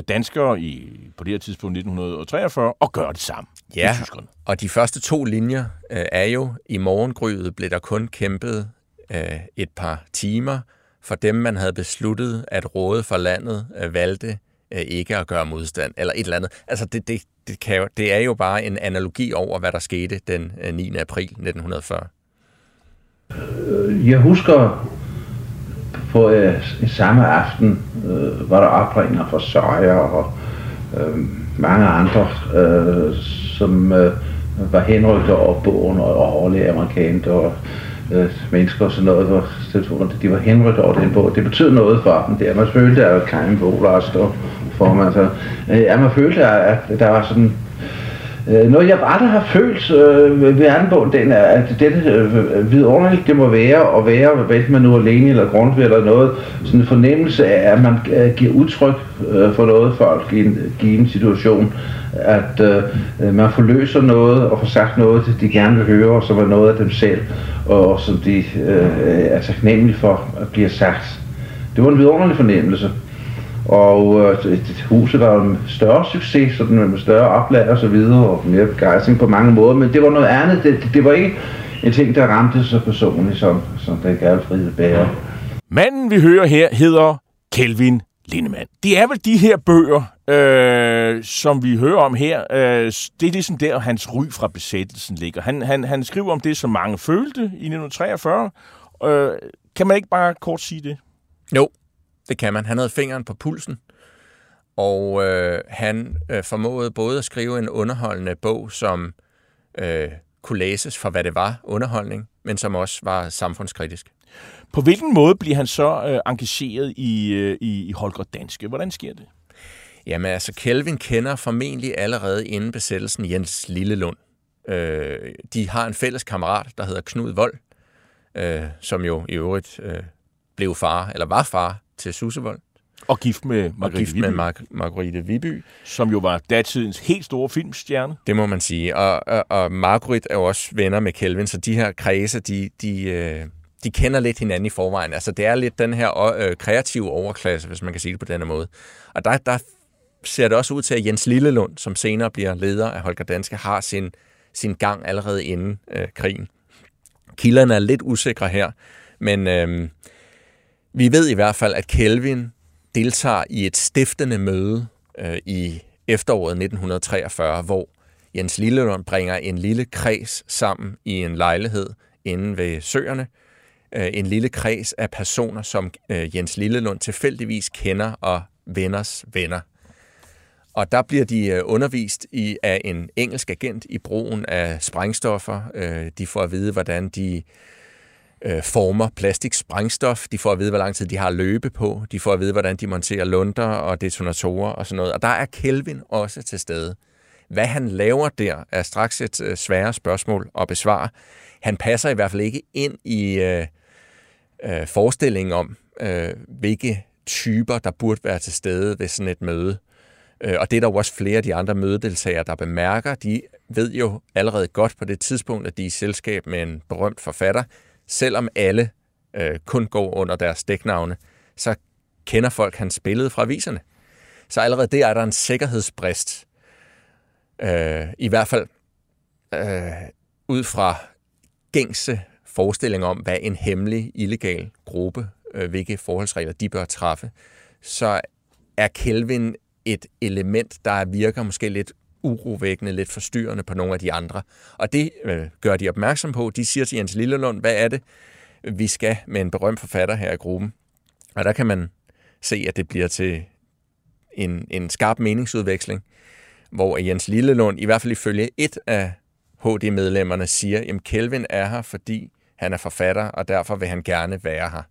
Speaker 6: danskere i, på det her tidspunkt 1943 at gøre det samme
Speaker 9: ja, og de første to linjer øh, er jo, i morgengryet blev der kun kæmpet øh, et par timer, for dem, man havde besluttet at råde for landet, øh, valgte øh, ikke at gøre modstand, eller et eller andet. Altså, det, det, det, kan jo, det er jo bare en analogi over, hvad der skete den 9. Øh, april 1940.
Speaker 11: Øh, jeg husker på øh, samme aften øh, var der opringer fra Søjer og øh, mange andre, øh, som øh, var henrykket over bogen og overlæge amerikanere og øh, mennesker og sådan noget, hvor de var henrykket over den bog. Det betød noget for dem. der. man følte, at der var Karin Bolas stod for mig. Så, øh, ja, man følte, at der var sådan Øh, noget jeg bare har følt øh, ved anden den er, at det øh, øh, vidunderligt det må være at være, hvad man nu er alene eller Grundtvig eller noget, sådan en fornemmelse af, at man øh, giver udtryk øh, for noget folk i en given situation, at øh, øh, man forløser noget og får sagt noget, de gerne vil høre, og som er noget af dem selv. og som de øh, er taknemmelige for at blive sagt. Det var en vidunderlig fornemmelse. Og øh, huset var en større succes, sådan med større oplag og så videre, og mere begejstring på mange måder, men det var noget andet. Det, det var ikke en ting, der ramte så personligt som, som den Galfride Bære.
Speaker 6: Manden, vi hører her, hedder Kelvin Lindemann. Det er vel de her bøger, øh, som vi hører om her. Øh, det er ligesom der, hans ry fra besættelsen ligger. Han, han, han skriver om det, som mange følte i 1943. Øh, kan man ikke bare kort sige det?
Speaker 9: Jo, det kan man. Han havde fingeren på pulsen, og øh, han øh, formåede både at skrive en underholdende bog, som øh, kunne læses for, hvad det var, underholdning, men som også var samfundskritisk.
Speaker 6: På hvilken måde bliver han så øh, engageret i, øh, i, Holger Danske? Hvordan sker det?
Speaker 9: Jamen altså, Kelvin kender formentlig allerede inden besættelsen Jens Lillelund. Øh, de har en fælles kammerat, der hedder Knud Vold, øh, som jo i øvrigt øh, blev far, eller var far til Sussevold.
Speaker 6: Og gift med Margrethe
Speaker 9: og gift
Speaker 6: Viby.
Speaker 9: med Mar- Margrethe Viby.
Speaker 6: Som jo var datidens helt store filmstjerne.
Speaker 9: Det må man sige. Og, og, og Margrethe er jo også venner med Kelvin, så de her kredse, de, de, øh, de kender lidt hinanden i forvejen. Altså det er lidt den her øh, kreative overklasse, hvis man kan sige det på denne måde. Og der, der ser det også ud til, at Jens Lillelund, som senere bliver leder af Holger Danske, har sin, sin gang allerede inden øh, krigen. Kilderne er lidt usikre her, men øh, vi ved i hvert fald, at Kelvin deltager i et stiftende møde øh, i efteråret 1943, hvor Jens Lillelund bringer en lille kreds sammen i en lejlighed inde ved søerne. Øh, en lille kreds af personer, som øh, Jens Lillelund tilfældigvis kender og venners venner. Og der bliver de øh, undervist i af en engelsk agent i brugen af sprængstoffer. Øh, de får at vide, hvordan de øh, former plastiksprængstof. De får at vide, hvor lang tid de har at løbe på. De får at vide, hvordan de monterer lunder og detonatorer og sådan noget. Og der er Kelvin også til stede. Hvad han laver der er straks et øh, svære spørgsmål at besvare. Han passer i hvert fald ikke ind i øh, øh, forestillingen om, øh, hvilke typer, der burde være til stede ved sådan et møde. Øh, og det er der jo også flere af de andre mødedeltagere, der bemærker. De ved jo allerede godt på det tidspunkt, at de er i selskab med en berømt forfatter. Selvom alle øh, kun går under deres dæknavne, så kender folk hans billede fra aviserne. Så allerede der er der en sikkerhedsbrist. Øh, I hvert fald øh, ud fra gængse forestilling om, hvad en hemmelig, illegal gruppe, øh, hvilke forholdsregler de bør træffe, så er Kelvin et element, der virker måske lidt urovækkende, lidt forstyrrende på nogle af de andre. Og det øh, gør de opmærksom på. De siger til Jens Lillelund, hvad er det, vi skal med en berømt forfatter her i gruppen? Og der kan man se, at det bliver til en, en skarp meningsudveksling, hvor Jens Lillelund, i hvert fald ifølge et af HD-medlemmerne, siger, at Kelvin er her, fordi han er forfatter, og derfor vil han gerne være her.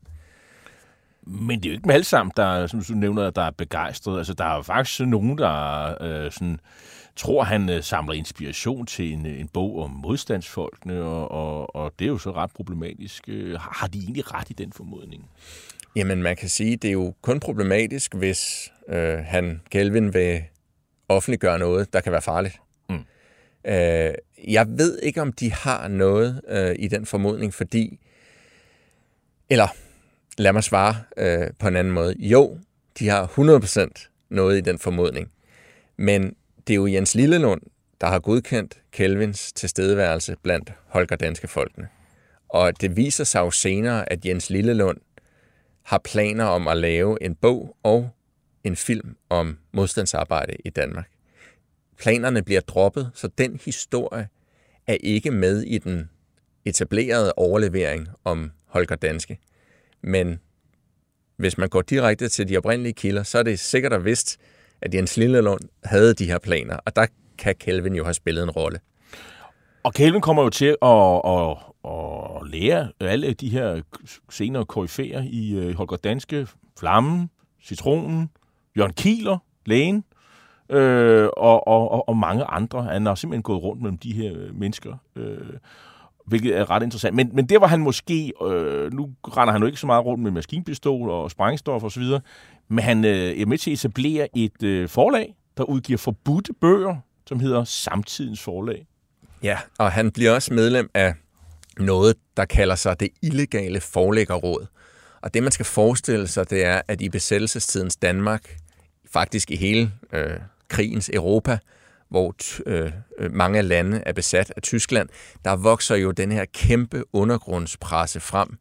Speaker 6: Men det er jo ikke med alle sammen, der, som du nævner, der er begejstret. Altså, der er jo faktisk nogen, der øh, sådan, tror, han øh, samler inspiration til en, en bog om modstandsfolkene, og, og, og det er jo så ret problematisk. Øh, har de egentlig ret i den formodning?
Speaker 9: Jamen, man kan sige, det er jo kun problematisk, hvis øh, han, Kelvin, vil offentliggøre noget, der kan være farligt. Mm. Øh, jeg ved ikke, om de har noget øh, i den formodning, fordi... Eller, lad mig svare øh, på en anden måde. Jo, de har 100% noget i den formodning. Men det er jo Jens Lillelund, der har godkendt Kelvins tilstedeværelse blandt Holger Danske Folkene. Og det viser sig jo senere, at Jens Lillelund har planer om at lave en bog og en film om modstandsarbejde i Danmark. Planerne bliver droppet, så den historie er ikke med i den etablerede overlevering om Holger Danske. Men hvis man går direkte til de oprindelige kilder, så er det sikkert og vist, at Jens Lindelund havde de her planer, og der kan Kelvin jo have spillet en rolle.
Speaker 6: Og Kelvin kommer jo til at, at, at lære alle de her senere koryfærer øh, i Holger Danske, Flammen, Citronen, Jørgen Kieler, lægen, øh, og, og, og mange andre. Han har simpelthen gået rundt mellem de her mennesker, øh, hvilket er ret interessant. Men, men der var han måske, øh, nu render han jo ikke så meget rundt med maskinpistol og sprængstof osv., men han øh, er med til at etablere et øh, forlag, der udgiver forbudte bøger, som hedder Samtidens Forlag.
Speaker 9: Ja, og han bliver også medlem af noget, der kalder sig det illegale forlæggerråd. Og det, man skal forestille sig, det er, at i besættelsestidens Danmark, faktisk i hele øh, krigens Europa, hvor øh, øh, mange lande er besat af Tyskland, der vokser jo den her kæmpe undergrundspresse frem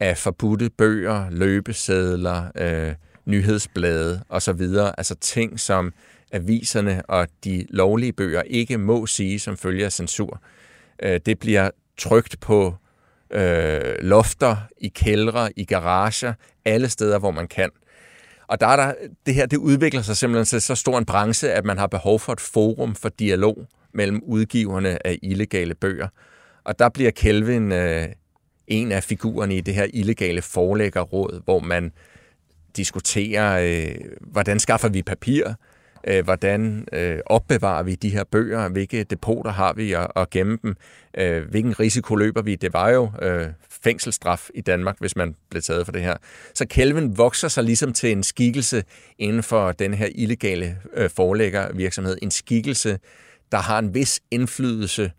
Speaker 9: af forbudte bøger, løbesedler, øh, nyhedsblade osv. Altså ting, som aviserne og de lovlige bøger ikke må sige som følger af censur. Øh, det bliver trygt på øh, lofter, i kældre, i garager, alle steder, hvor man kan. Og der er der, det her det udvikler sig simpelthen til så stor en branche, at man har behov for et forum for dialog mellem udgiverne af illegale bøger. Og der bliver Kelvin øh, en af figurerne i det her illegale forlæggerråd, hvor man diskuterer, øh, hvordan skaffer vi papir, øh, hvordan øh, opbevarer vi de her bøger, hvilke depoter har vi at, at gemme dem, øh, hvilken risiko løber vi. Det var jo øh, fængselsstraf i Danmark, hvis man blev taget for det her. Så Kelvin vokser sig ligesom til en skikkelse inden for den her illegale øh, forlæggervirksomhed. En skikkelse, der har en vis indflydelse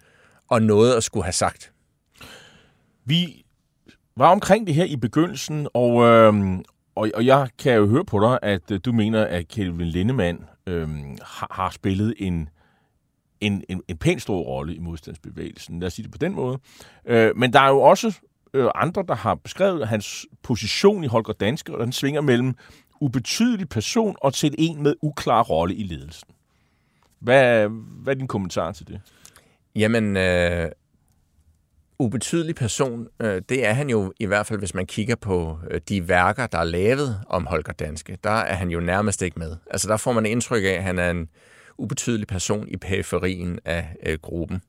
Speaker 9: og noget at skulle have sagt.
Speaker 6: Vi var omkring det her i begyndelsen, og, øh, og, og jeg kan jo høre på dig, at øh, du mener, at Kelvin Lindemann øh, har, har spillet en, en, en, en pænt stor rolle i modstandsbevægelsen. Lad os sige det på den måde. Øh, men der er jo også øh, andre, der har beskrevet hans position i Holger Danske, og den svinger mellem ubetydelig person og til en med uklar rolle i ledelsen. Hvad, hvad er din kommentar til det?
Speaker 9: Jamen, øh, ubetydelig person, øh, det er han jo i hvert fald, hvis man kigger på øh, de værker, der er lavet om Holger Danske. Der er han jo nærmest ikke med. Altså der får man indtryk af, at han er en ubetydelig person i periferien af øh, gruppen.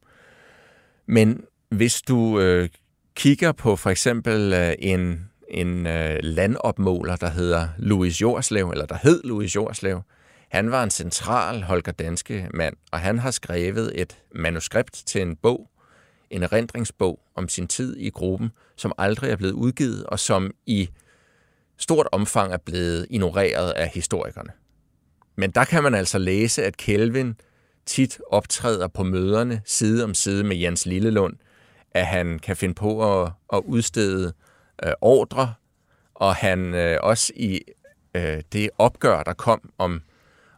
Speaker 9: Men hvis du øh, kigger på for eksempel øh, en, en øh, landopmåler, der hedder Louis Jorslev, eller der hed Louis Jorslev, han var en central Holger Danske mand, og han har skrevet et manuskript til en bog, en erindringsbog om sin tid i gruppen, som aldrig er blevet udgivet, og som i stort omfang er blevet ignoreret af historikerne. Men der kan man altså læse, at Kelvin tit optræder på møderne side om side med Jens Lillelund, at han kan finde på at, at udstede øh, ordre, og han øh, også i øh, det opgør, der kom om,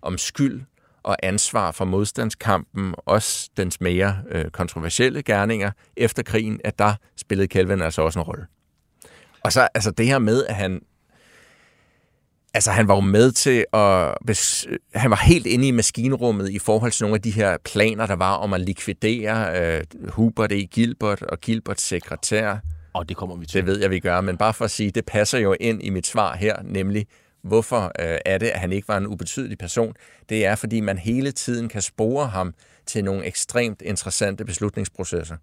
Speaker 9: om skyld og ansvar for modstandskampen, også dens mere øh, kontroversielle gerninger efter krigen, at der spillede Kelvin altså også en rolle. Og så altså det her med, at han Altså, han var jo med til at... Han var helt inde i maskinrummet i forhold til nogle af de her planer, der var om at likvidere øh, Hubert E. Gilbert og Gilberts sekretær.
Speaker 6: Og det kommer vi til.
Speaker 9: Det ved jeg, vi gør. Men bare for at sige, det passer jo ind i mit svar her, nemlig hvorfor øh, er det, at han ikke var en ubetydelig person. Det er, fordi man hele tiden kan spore ham til nogle ekstremt interessante beslutningsprocesser.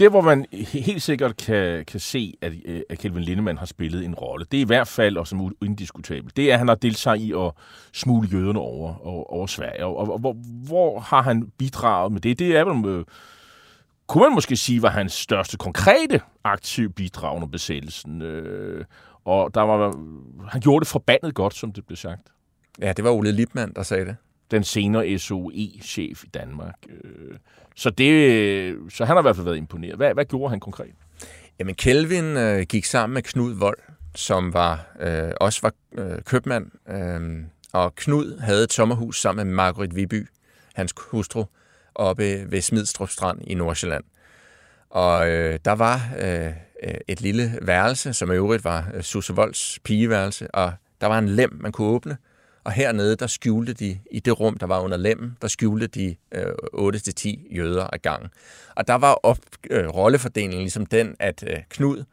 Speaker 6: Det, hvor man helt sikkert kan, kan se, at, øh, at Kelvin Lindemann har spillet en rolle, det er i hvert fald, og som indiskutabelt, det er, at han har deltaget i at smule jøderne over, over, over Sverige. Og, og, og hvor, hvor har han bidraget med det? Det er vel, øh, kunne man måske sige, var hans største konkrete aktiv bidrag under besættelsen. Øh, og der var, han gjorde det forbandet godt, som det blev sagt.
Speaker 9: Ja, det var Ole Lipmann, der sagde det.
Speaker 6: Den senere SOE-chef i Danmark. Øh, så, det, øh, så han har i hvert fald været imponeret. Hvad, hvad gjorde han konkret?
Speaker 9: Jamen, Kelvin øh, gik sammen med Knud Vold, som var øh, også var øh, købmand. Øh, og Knud havde et sommerhus sammen med Margaret Viby, hans hustru, oppe ved Smidstrup Strand i Nordsjælland. Og øh, der var øh, et lille værelse, som i øvrigt var øh, Susse Volds pigeværelse, og der var en lem, man kunne åbne, og hernede, der skjulte de, i det rum, der var under lemmen, der skjulte de øh, 8-10 jøder ad gangen. Og der var op, øh, rollefordelingen ligesom den, at øh, Knud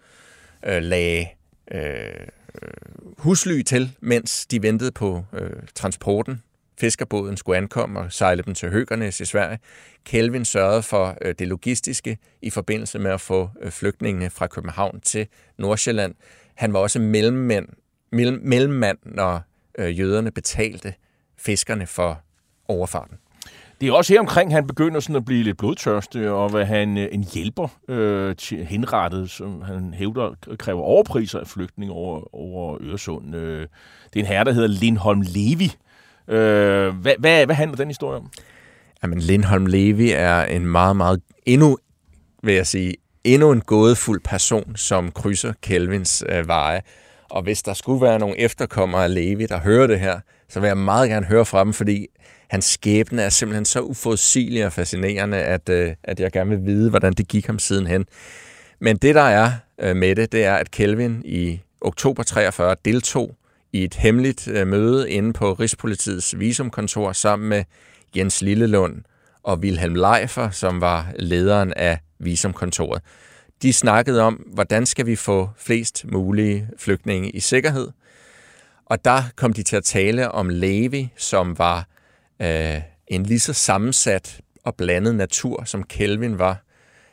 Speaker 9: øh, lagde øh, øh husly til, mens de ventede på øh, transporten. Fiskerbåden skulle ankomme og sejle dem til Høgernes i Sverige. Kelvin sørgede for øh, det logistiske i forbindelse med at få øh, flygtningene fra København til Nordsjælland. Han var også mellemmand, mellemmand når øh, jøderne betalte fiskerne for overfarten.
Speaker 6: Det er også her omkring, han begynder sådan at blive lidt blodtørstig, og hvad han øh, en hjælper øh, henrettet, som han hævder kræver overpriser af flygtninge over, over Øresund. Øh, det er en herre, der hedder Lindholm Levi. Øh, hvad, hvad, hvad handler den historie om?
Speaker 9: Jamen, Lindholm Levi er en meget, meget endnu, vil jeg sige, endnu en gådefuld person, som krydser Kelvins øh, veje. Og hvis der skulle være nogle efterkommere af Levi, der hører det her, så vil jeg meget gerne høre fra dem, fordi hans skæbne er simpelthen så uforudsigelig og fascinerende, at, øh, at jeg gerne vil vide, hvordan det gik ham sidenhen. Men det, der er øh, med det, det er, at Kelvin i oktober 43 deltog i et hemmeligt øh, møde inde på Rigspolitiets visumkontor sammen med Jens Lillelund og Wilhelm Leifer, som var lederen af visumkontoret. De snakkede om, hvordan skal vi få flest mulige flygtninge i sikkerhed. Og der kom de til at tale om Levi, som var øh, en lige så sammensat og blandet natur, som Kelvin var.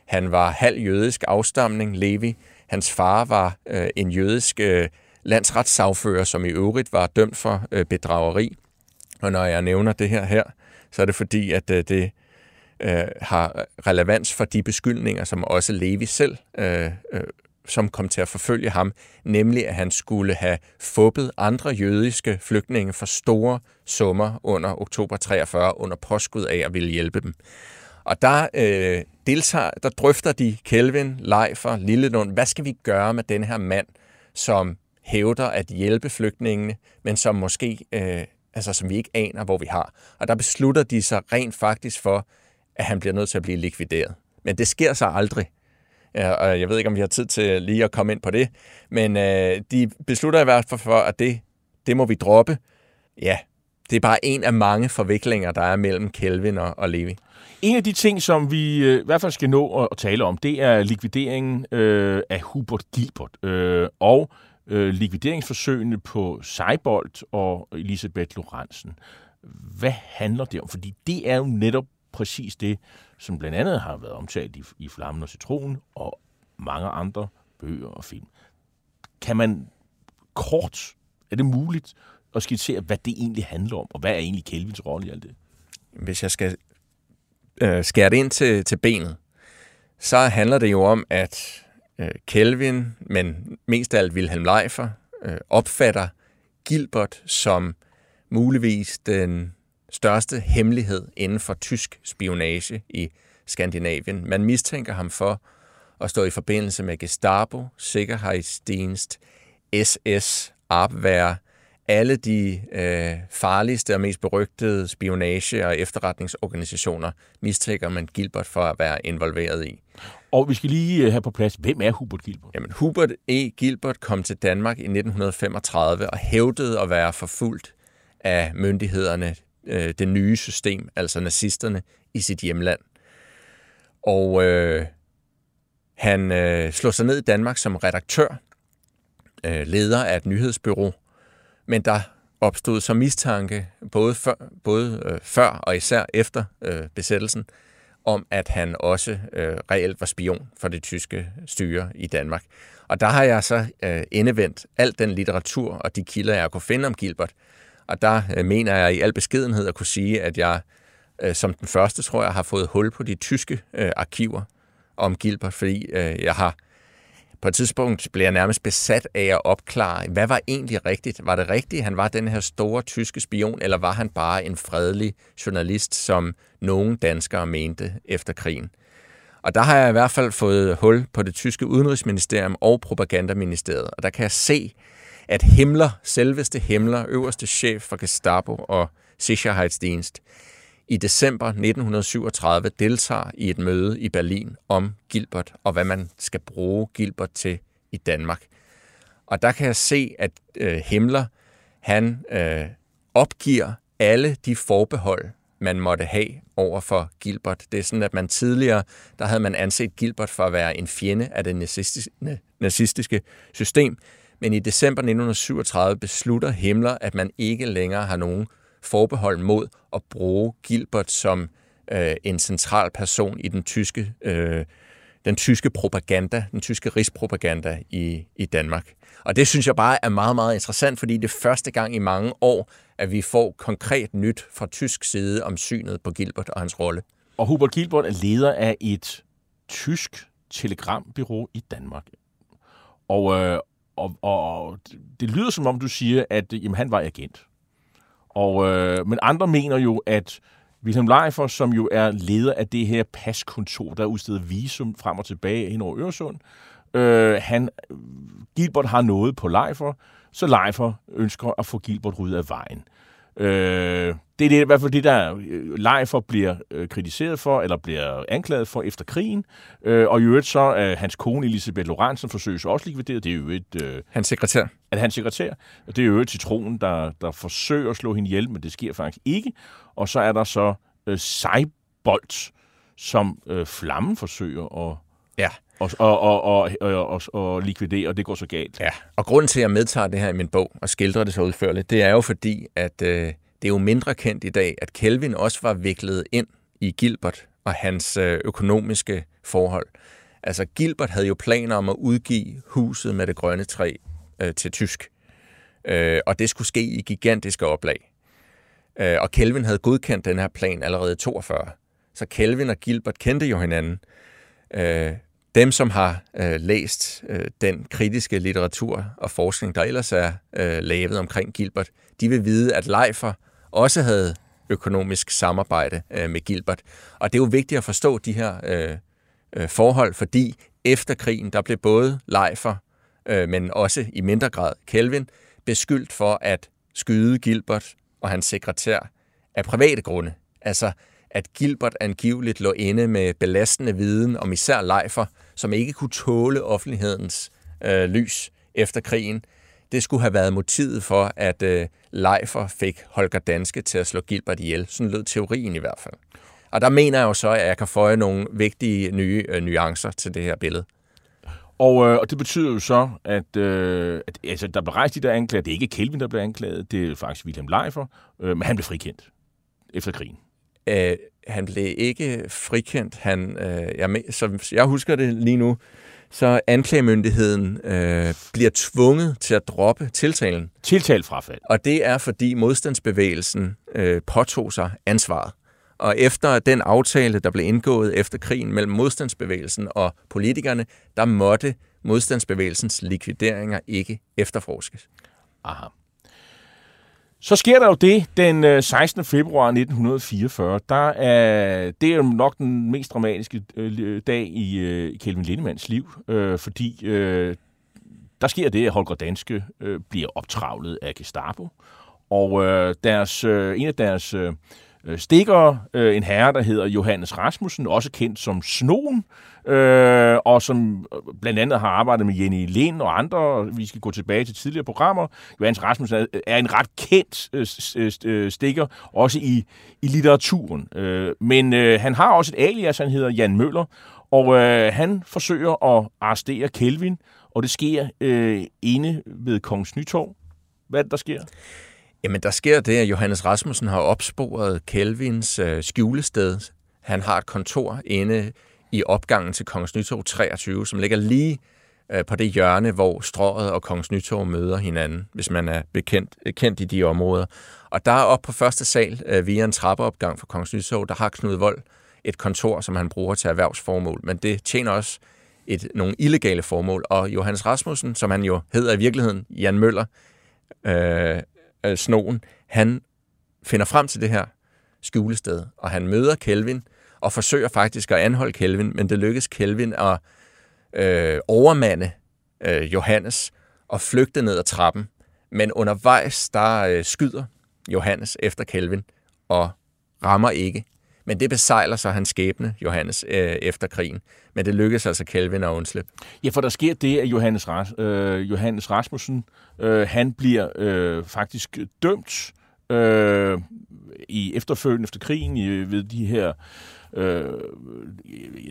Speaker 9: Han var halv jødisk afstamning, Levi. Hans far var øh, en jødisk øh, landsretssagfører, som i øvrigt var dømt for øh, bedrageri. Og når jeg nævner det her her, så er det fordi, at øh, det øh, har relevans for de beskyldninger, som også Levi selv øh, øh, som kom til at forfølge ham, nemlig at han skulle have fubbet andre jødiske flygtninge for store summer under oktober 43 under påskud af at ville hjælpe dem. Og der øh, deltager, der drøfter de Kelvin, Leifer, Lillelund, hvad skal vi gøre med den her mand, som hævder at hjælpe flygtningene, men som måske, øh, altså som vi ikke aner, hvor vi har. Og der beslutter de sig rent faktisk for, at han bliver nødt til at blive likvideret. Men det sker så aldrig. Og jeg ved ikke, om vi har tid til lige at komme ind på det. Men øh, de beslutter i hvert fald for, at det, det må vi droppe. Ja, det er bare en af mange forviklinger, der er mellem Kelvin og, og Levi.
Speaker 6: En af de ting, som vi øh, i hvert fald skal nå at, at tale om, det er likvideringen øh, af Hubert Gilbert øh, og øh, likvideringsforsøgene på Seibold og Elisabeth Lorentzen. Hvad handler det om? Fordi det er jo netop præcis det, som blandt andet har været omtalt i, i Flammen og Citronen og mange andre bøger og film. Kan man kort, er det muligt at skitsere, hvad det egentlig handler om, og hvad er egentlig Kelvins rolle i alt det?
Speaker 9: Hvis jeg skal øh, skære det ind til, til benet, så handler det jo om, at øh, Kelvin, men mest af alt Wilhelm Leifer, øh, opfatter Gilbert som muligvis den største hemmelighed inden for tysk spionage i Skandinavien. Man mistænker ham for at stå i forbindelse med Gestapo, Sikkerhedsdienst, SS, Abwehr, alle de øh, farligste og mest berygtede spionage- og efterretningsorganisationer mistænker man Gilbert for at være involveret i.
Speaker 6: Og vi skal lige øh, have på plads, hvem er Hubert Gilbert?
Speaker 9: Jamen, Hubert E. Gilbert kom til Danmark i 1935 og hævdede at være forfulgt af myndighederne øh, det nye system, altså nazisterne, i sit hjemland. Og øh, han øh, slog sig ned i Danmark som redaktør, øh, leder af et nyhedsbyrå, men der opstod så mistanke, både før, både, øh, før og især efter øh, besættelsen, om at han også øh, reelt var spion for det tyske styre i Danmark. Og der har jeg så øh, indevendt al den litteratur og de kilder, jeg kunne finde om Gilbert, og der øh, mener jeg i al beskedenhed at kunne sige, at jeg øh, som den første, tror jeg, har fået hul på de tyske øh, arkiver om Gilbert, fordi øh, jeg har på et tidspunkt blev jeg nærmest besat af at opklare, hvad var egentlig rigtigt? Var det rigtigt, at han var den her store tyske spion, eller var han bare en fredelig journalist, som nogle danskere mente efter krigen? Og der har jeg i hvert fald fået hul på det tyske udenrigsministerium og propagandaministeriet, og der kan jeg se, at Himmler, selveste Himmler, øverste chef for Gestapo og Sicherheitsdienst, i december 1937 deltager i et møde i Berlin om Gilbert og hvad man skal bruge Gilbert til i Danmark. Og der kan jeg se, at øh, Himmler han øh, opgiver alle de forbehold, man måtte have over for Gilbert. Det er sådan, at man tidligere, der havde man anset Gilbert for at være en fjende af det nazistiske, nazistiske system. Men i december 1937 beslutter Himmler, at man ikke længere har nogen forbehold mod at bruge Gilbert som øh, en central person i den tyske, øh, den tyske propaganda, den tyske rigspropaganda i, i Danmark. Og det synes jeg bare er meget, meget interessant, fordi det er første gang i mange år, at vi får konkret nyt fra tysk side om synet på Gilbert og hans rolle.
Speaker 6: Og Hubert Gilbert er leder af et tysk telegrambyrå i Danmark. Og, øh, og, og det lyder som om, du siger, at jamen, han var agent. Og, øh, men andre mener jo, at Wilhelm Leifer, som jo er leder af det her paskontor, der udsteder visum frem og tilbage hen over Øresund. Øh, han, Gilbert har noget på Leifer, så Leifer ønsker at få Gilbert ryddet af vejen. Øh, det er det, i hvert fald det, der øh, Leifer bliver øh, kritiseret for, eller bliver anklaget for efter krigen. Øh, og i øvrigt så øh, hans kone Elisabeth Lorentzen forsøges også likvideret. Det er jo et... Øh,
Speaker 9: hans sekretær.
Speaker 6: At hans sekretær. Det er jo et citronen, der, der forsøger at slå hende ihjel, men det sker faktisk ikke. Og så er der så øh, Seibold, som øh, Flammen forsøger at...
Speaker 9: Ja
Speaker 6: og, og, og, og, og, og, og likvidere, og det går så galt.
Speaker 9: Ja, og grunden til, at jeg medtager det her i min bog og skildrer det så udførligt, det er jo fordi, at øh, det er jo mindre kendt i dag, at Kelvin også var viklet ind i Gilbert og hans øh, økonomiske forhold. Altså Gilbert havde jo planer om at udgive huset med det grønne træ øh, til tysk, øh, og det skulle ske i gigantiske oplag. Øh, og Kelvin havde godkendt den her plan allerede i 42. Så Kelvin og Gilbert kendte jo hinanden. Øh, dem, som har øh, læst øh, den kritiske litteratur og forskning, der ellers er øh, lavet omkring Gilbert, de vil vide, at Leifer også havde økonomisk samarbejde øh, med Gilbert. Og det er jo vigtigt at forstå de her øh, øh, forhold, fordi efter krigen, der blev både Leifer, øh, men også i mindre grad Kelvin, beskyldt for at skyde Gilbert og hans sekretær af private grunde. Altså, at Gilbert angiveligt lå inde med belastende viden om især Leifer, som ikke kunne tåle offentlighedens øh, lys efter krigen. Det skulle have været motivet for, at øh, Leifer fik Holger Danske til at slå Gilbert ihjel. Sådan lød teorien i hvert fald. Og der mener jeg jo så, at jeg kan føje nogle vigtige nye øh, nuancer til det her billede.
Speaker 6: Og, øh, og det betyder jo så, at, øh, at altså, der blev rejst de der anklager. Det er ikke Kelvin, der blev anklaget. Det er faktisk Wilhelm Leifer. Øh, men han blev frikendt efter krigen.
Speaker 9: Øh, han blev ikke frikendt. Han, øh, jeg, som jeg husker det lige nu, så anklagemyndigheden øh, bliver tvunget til at droppe tiltalen.
Speaker 6: Tiltalfrafald.
Speaker 9: Og det er, fordi modstandsbevægelsen øh, påtog sig ansvaret. Og efter den aftale, der blev indgået efter krigen mellem modstandsbevægelsen og politikerne, der måtte modstandsbevægelsens likvideringer ikke efterforskes.
Speaker 6: Aha. Så sker der jo det den øh, 16. Februar 1944. Der er, det er jo nok den mest dramatiske øh, dag i, øh, Kelvin Lindemanns liv, fordi der sker det, at Holger Danske bliver optravlet af Gestapo, og deres, en af deres øh, øh, en herre, der hedder Johannes Rasmussen, også kendt som Snoen, øh, og som øh, blandt andet har arbejdet med Jenny Lind og andre. Vi skal gå tilbage til tidligere programmer. Johannes Rasmussen er en ret kendt øh, øh, øh, stikker, også i, i litteraturen. Øh, men øh, han har også et alias, han hedder Jan Møller, og øh, han forsøger at arrestere Kelvin, og det sker øh, inde ved Kongens Nytorv. Hvad er det, der sker?
Speaker 9: Jamen, der sker det, at Johannes Rasmussen har opsporet Kelvins øh, skjulested. Han har et kontor inde i opgangen til Kongens Nytorv 23, som ligger lige øh, på det hjørne, hvor Strået og Kongens Nytorv møder hinanden, hvis man er bekendt, kendt i de områder. Og der er op på første sal, øh, via en trappeopgang for Kongens Nytorv, der har Knud Vold et kontor, som han bruger til erhvervsformål, men det tjener også et, nogle illegale formål. Og Johannes Rasmussen, som han jo hedder i virkeligheden, Jan Møller, øh, øh, Snoen, han finder frem til det her skjulested, og han møder Kelvin, og forsøger faktisk at anholde Kelvin, men det lykkes Kelvin at øh, overmande øh, Johannes og flygte ned ad trappen. Men undervejs, der øh, skyder Johannes efter Kelvin og rammer ikke. Men det besejler så hans skæbne, Johannes, øh, efter krigen. Men det lykkedes altså Kelvin at undslippe.
Speaker 6: Ja, for der sker det, at Johannes, Ras, øh, Johannes Rasmussen, øh, han bliver øh, faktisk dømt øh, i efterfølgende efter krigen i, ved de her Øh,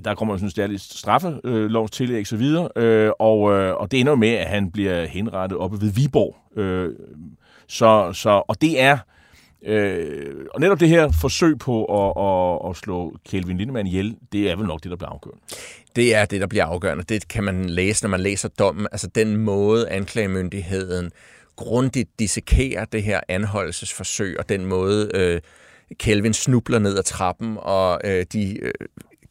Speaker 6: der kommer sådan et stærligt straffelovstillæg og så videre, øh, og, øh, og det ender med, at han bliver henrettet oppe ved Viborg. Øh, så, så, og det er Øh, og netop det her forsøg på at, at, at slå Kelvin Lindemann ihjel, det er vel nok det, der bliver afgørende.
Speaker 9: Det er det, der bliver afgørende. Det kan man læse, når man læser dommen. Altså den måde, anklagemyndigheden grundigt dissekerer det her anholdelsesforsøg, og den måde, øh, Kelvin snubler ned ad trappen, og øh, de øh,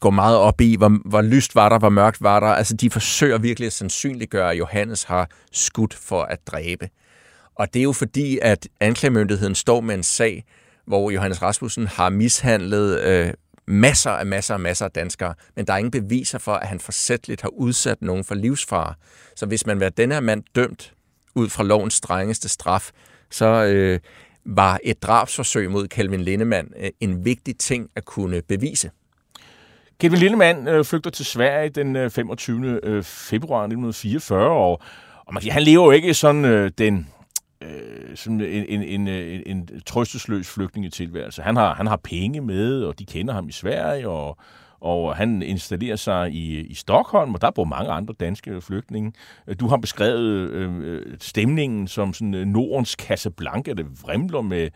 Speaker 9: går meget op i, hvor, hvor lyst var der, hvor mørkt var der. Altså, de forsøger virkelig at sandsynliggøre, at Johannes har skudt for at dræbe. Og det er jo fordi, at anklagemyndigheden står med en sag, hvor Johannes Rasmussen har mishandlet øh, masser af masser af masser af danskere, men der er ingen beviser for, at han forsætteligt har udsat nogen for livsfare. Så hvis man vil den her mand dømt ud fra lovens strengeste straf, så øh, var et drabsforsøg mod Calvin Lindemann øh, en vigtig ting at kunne bevise.
Speaker 6: Calvin Lindemann øh, flygter til Sverige den øh, 25. Øh, februar 1944, og, og man, han lever jo ikke sådan øh, den øh, sådan en, en, en, øh, en, en trøstesløs flygtningetilværelse. Han har, han har penge med, og de kender ham i Sverige, og, og han installerer sig i, i Stockholm, og der bor mange andre danske flygtninge. Du har beskrevet øh, øh stemningen som sådan øh, Nordens Casablanca, det vrimler med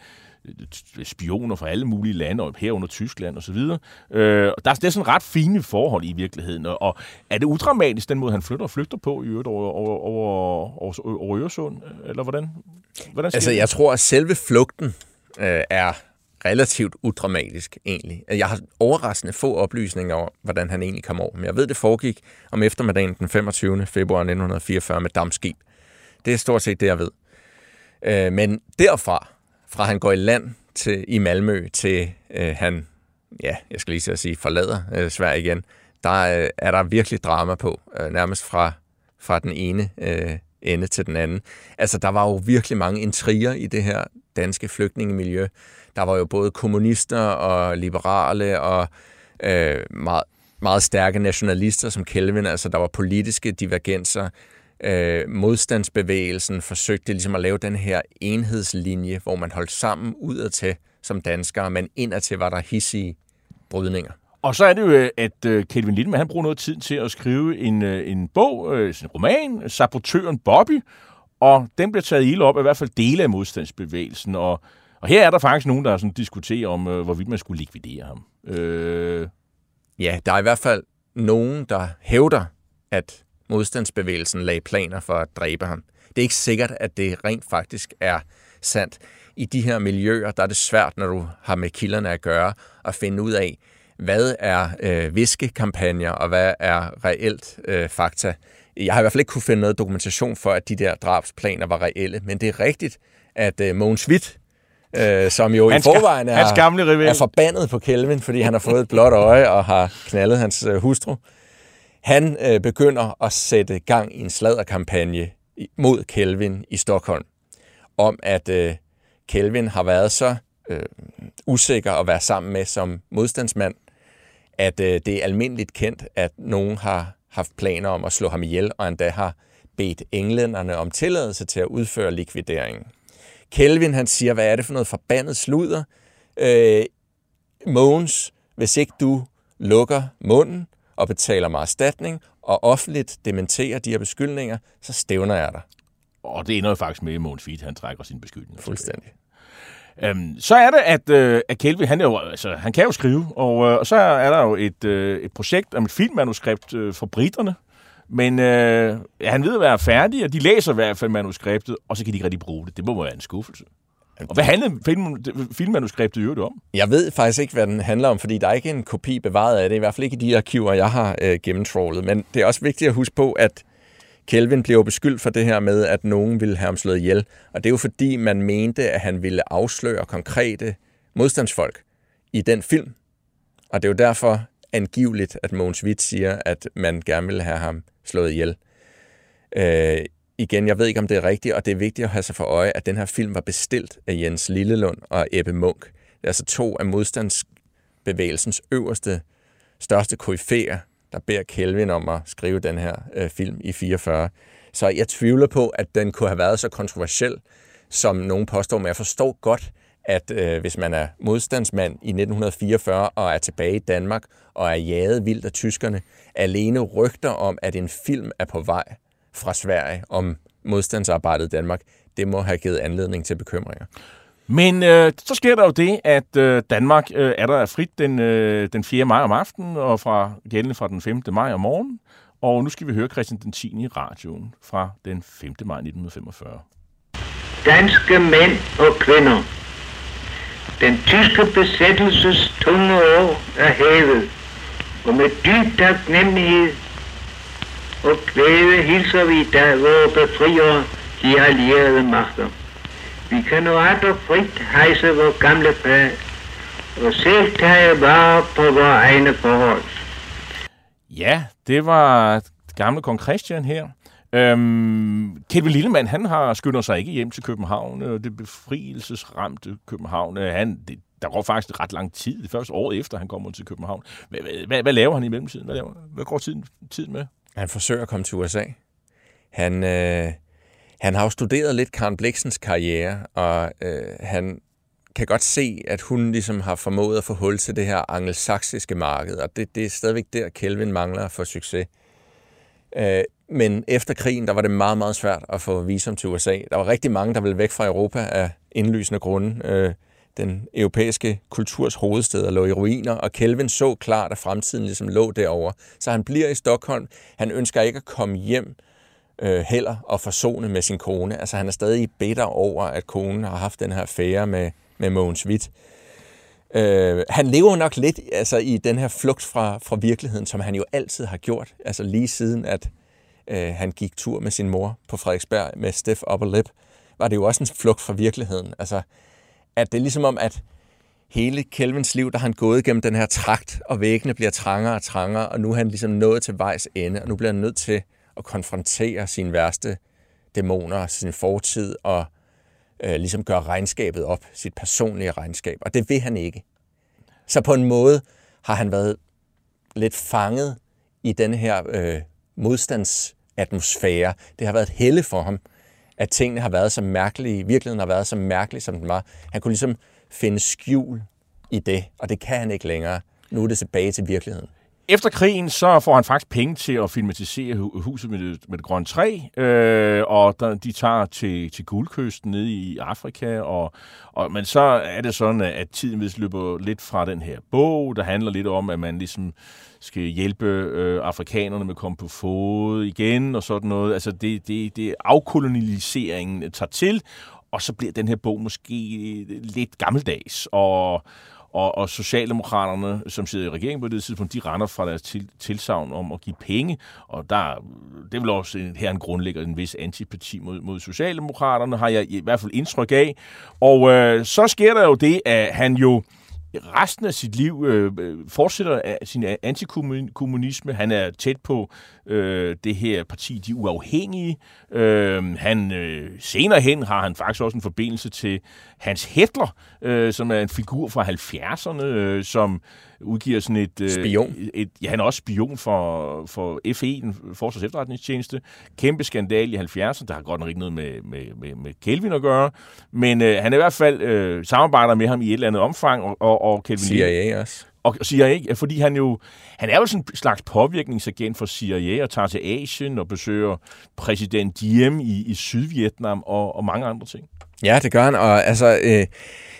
Speaker 6: spioner fra alle mulige lande, og herunder Tyskland osv. Øh, der er, det er sådan ret fine forhold i virkeligheden, og er det udramatisk, den måde han flytter og flygter på i øvrigt over, over, over, over, over Øresund, eller hvordan? hvordan
Speaker 9: altså, jeg tror, at selve flugten øh, er relativt udramatisk egentlig. Jeg har overraskende få oplysninger over, hvordan han egentlig kom over. Men jeg ved, det foregik om eftermiddagen den 25. februar 1944 med dammskib. Det er stort set det, jeg ved. Øh, men derfra, fra han går i land til, i Malmø, til øh, han, ja, jeg skal lige sige, forlader øh, Sverige igen, der øh, er der virkelig drama på, øh, nærmest fra, fra den ene øh, ende til den anden. Altså, der var jo virkelig mange intriger i det her danske flygtningemiljø. Der var jo både kommunister og liberale og øh, meget, meget stærke nationalister som Kelvin. Altså, der var politiske divergenser. Øh, modstandsbevægelsen forsøgte ligesom at lave den her enhedslinje, hvor man holdt sammen udadtil som danskere, men indadtil var der hissige brydninger.
Speaker 6: Og så er det jo, at øh, Kelvin Lindemann, han bruger noget tid til at skrive en, øh, en bog, en roman, Sabotøren Bobby, og den bliver taget ilde op af i hvert fald dele af modstandsbevægelsen, og og her er der faktisk nogen, der sådan diskuterer om, øh, hvorvidt man skulle likvidere ham. Øh...
Speaker 9: Ja, der er i hvert fald nogen, der hævder, at modstandsbevægelsen lagde planer for at dræbe ham. Det er ikke sikkert, at det rent faktisk er sandt. I de her miljøer, der er det svært, når du har med kilderne at gøre, at finde ud af, hvad er øh, viskekampagner, og hvad er reelt øh, fakta. Jeg har i hvert fald ikke kunne finde noget dokumentation for, at de der drabsplaner var reelle, men det er rigtigt, at øh, Mogens Witt, øh, som jo hans i forvejen er, gamle er forbandet på Kelvin, fordi han har fået et blåt øje og har knaldet hans øh, hustru. Han øh, begynder at sætte gang i en sladderkampagne mod Kelvin i Stockholm, om at øh, Kelvin har været så øh, usikker at være sammen med som modstandsmand, at øh, det er almindeligt kendt, at nogen har haft planer om at slå ham ihjel, og endda har bedt englænderne om tilladelse til at udføre likvideringen. Kelvin han siger, hvad er det for noget forbandet sludder? Øh, Mogens, hvis ikke du lukker munden og betaler mig erstatning og offentligt dementerer de her beskyldninger, så stævner jeg dig.
Speaker 6: Og det ender jo faktisk med, at Mogens Witt, han trækker sine beskyldninger.
Speaker 9: Fuldstændig.
Speaker 6: Øhm, så er det, at, øh, at Kelvin, han, er jo, altså, han kan jo skrive, og, øh, og så er der jo et, øh, et projekt om et filmmanuskript øh, for britterne, men øh, han ved at være færdig, og de læser i hvert fald manuskriptet, og så kan de ikke rigtig bruge det. Det må være en skuffelse. Og hvad handlede film, filmmanuskriptet i øvrigt om?
Speaker 9: Jeg ved faktisk ikke, hvad den handler om, fordi der er ikke en kopi bevaret af det, i hvert fald ikke i de arkiver, jeg har øh, gennemtrålet. Men det er også vigtigt at huske på, at Kelvin blev beskyldt for det her med, at nogen ville have ham slået ihjel. Og det er jo fordi, man mente, at han ville afsløre konkrete modstandsfolk i den film. Og det er jo derfor angiveligt, at Mogens Witt siger, at man gerne ville have ham slået ihjel. Øh, igen, jeg ved ikke, om det er rigtigt, og det er vigtigt at have sig for øje, at den her film var bestilt af Jens Lillelund og Ebbe Munk. Det er altså to af modstandsbevægelsens øverste, største koryfæer, der beder Kelvin om at skrive den her øh, film i 44. Så jeg tvivler på, at den kunne have været så kontroversiel, som nogen påstår, men jeg forstår godt, at øh, hvis man er modstandsmand i 1944 og er tilbage i Danmark og er jaget vildt af tyskerne, alene rygter om, at en film er på vej fra Sverige om modstandsarbejdet i Danmark, det må have givet anledning til bekymringer.
Speaker 6: Men øh, så sker der jo det, at øh, Danmark øh, er der frit den, øh, den 4. maj om aftenen, og fra gældende fra den 5. maj om morgenen. Og nu skal vi høre Christian den 10. i radioen fra den 5. maj 1945.
Speaker 5: Danske mænd og kvinder, den tyske besættelses tunge år er hævet, og med dyb taknemmelighed og glæde hilser vi i dag vores befriere, de allierede magter. Vi kan nu aldrig frit hejse vores gamle flag, og selv tage vare på vores egne forhold.
Speaker 6: Ja, det var gamle kong Christian her. Øhm, Kevin Lillemann, han har skyndt sig ikke hjem til København, det befrielsesramte København. Han, det, der går faktisk ret lang tid, det første år efter, han kommer til København. Hvad, hvad, hvad laver han i mellemtiden? Hvad, laver, hvad går tiden, tiden med?
Speaker 9: Han forsøger at komme til USA. Han, øh, han har jo studeret lidt Karen Bliksens karriere, og øh, han kan godt se, at hun ligesom har formået at få hul til det her angelsaksiske marked, og det, det er stadigvæk der, Kelvin mangler for succes. Øh, men efter krigen, der var det meget, meget svært at få visum til USA. Der var rigtig mange, der ville væk fra Europa af indlysende grunde. Øh, den europæiske kulturs hovedsteder lå i ruiner, og Kelvin så klart, at fremtiden ligesom lå derovre. Så han bliver i Stockholm. Han ønsker ikke at komme hjem øh, heller og forsone med sin kone. Altså han er stadig bitter over, at konen har haft den her affære med, med Mogens Witt. Øh, han lever nok lidt altså, i den her flugt fra, fra virkeligheden, som han jo altid har gjort. Altså lige siden, at øh, han gik tur med sin mor på Frederiksberg med Steff Upper Lip, var det jo også en flugt fra virkeligheden. Altså, at det er ligesom om, at hele Kelvins liv, der han gået gennem den her trakt, og væggene bliver trangere og trangere, og nu er han ligesom nået til vejs ende, og nu bliver han nødt til at konfrontere sine værste dæmoner, sin fortid, og øh, ligesom gøre regnskabet op, sit personlige regnskab. Og det vil han ikke. Så på en måde har han været lidt fanget i den her øh, modstandsatmosfære. Det har været et helle for ham, at tingene har været så mærkelige, virkeligheden har været så mærkelig, som den var. Han kunne ligesom finde skjul i det, og det kan han ikke længere. Nu er det tilbage til virkeligheden.
Speaker 6: Efter krigen, så får han faktisk penge til at filmatisere huset med det, med det grønne træ, øh, og der, de tager til, til guldkysten nede i Afrika, og, og, men så er det sådan, at tiden vist løber lidt fra den her bog, der handler lidt om, at man ligesom skal hjælpe øh, afrikanerne med at komme på fod igen, og sådan noget. Altså det, det, det afkoloniseringen øh, tager til, og så bliver den her bog måske øh, lidt gammeldags, og og, og Socialdemokraterne, som sidder i regeringen på det tidspunkt, de render fra deres til, tilsavn om at give penge, og der, det vil også her en grundlægger en vis antipati mod, mod Socialdemokraterne, har jeg i hvert fald indtryk af. Og øh, så sker der jo det, at han jo resten af sit liv øh, øh fortsætter øh, sin antikommunisme. Han er tæt på øh, det her parti, De Uafhængige. Øh, han, øh, senere hen har han faktisk også en forbindelse til Hans Hitler, øh, som er en figur fra 70'erne, øh, som udgiver sådan et...
Speaker 9: Øh, spion.
Speaker 6: Et, ja, han er også spion for, for FE, den Forsvars Efterretningstjeneste. Kæmpe skandal i 70'erne. Der har godt nok ikke noget med, med, med, med Kelvin at gøre. Men øh, han er i hvert fald øh, samarbejder med ham i et eller andet omfang. Og, og, og
Speaker 9: Kelvin CIA også.
Speaker 6: Og CIA, fordi han jo, han er jo sådan en slags påvirkningsagent for CIA og tager til Asien og besøger præsident Diem i, i Sydvietnam og, og mange andre ting.
Speaker 9: Ja, det gør han, og altså, øh,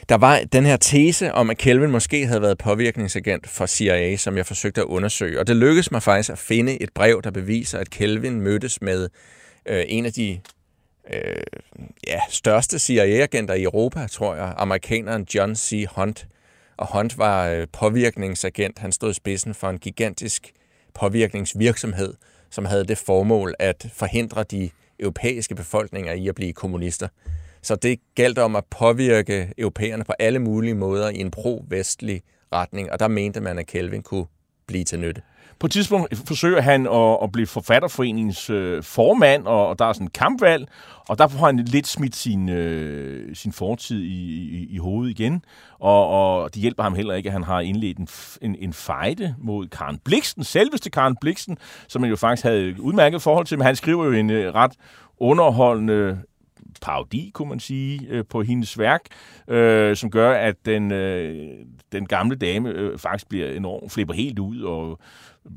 Speaker 9: der var den her tese om, at Kelvin måske havde været påvirkningsagent for CIA, som jeg forsøgte at undersøge. Og det lykkedes mig faktisk at finde et brev, der beviser, at Kelvin mødtes med øh, en af de øh, ja, største CIA-agenter i Europa, tror jeg, amerikaneren John C. Hunt. Og Hunt var øh, påvirkningsagent. Han stod i spidsen for en gigantisk påvirkningsvirksomhed, som havde det formål at forhindre de europæiske befolkninger i at blive kommunister. Så det galt om at påvirke europæerne på alle mulige måder i en pro-vestlig retning, og der mente man, at Kelvin kunne blive til nytte.
Speaker 6: På et tidspunkt forsøger han at, at blive forfatterforeningens øh, formand, og, og der er sådan en kampvalg, og der får han lidt smidt sin, øh, sin fortid i, i, i hovedet igen, og, og det hjælper ham heller ikke, at han har indledt en, en, en fejde mod Karen Bliksen, selveste Karen Bliksen, som han jo faktisk havde et udmærket forhold til, men han skriver jo en øh, ret underholdende parodi, kunne man sige, øh, på hendes værk, øh, som gør, at den, øh, den gamle dame øh, faktisk bliver enormt, flipper helt ud og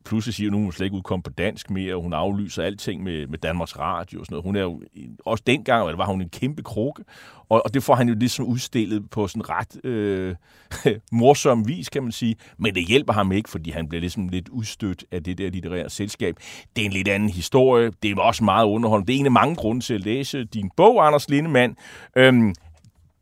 Speaker 6: pludselig siger, at nu hun slet ikke udkom på dansk mere, og hun aflyser alting med, med Danmarks Radio og sådan noget. Hun er jo, også dengang var hun en kæmpe krukke, og, og det får han jo ligesom udstillet på sådan ret øh, morsom vis, kan man sige. Men det hjælper ham ikke, fordi han bliver ligesom lidt udstødt af det der litterære selskab. Det er en lidt anden historie. Det er også meget underholdende. Det er en af mange grunde til at læse din bog, Anders Lindemann. Øhm,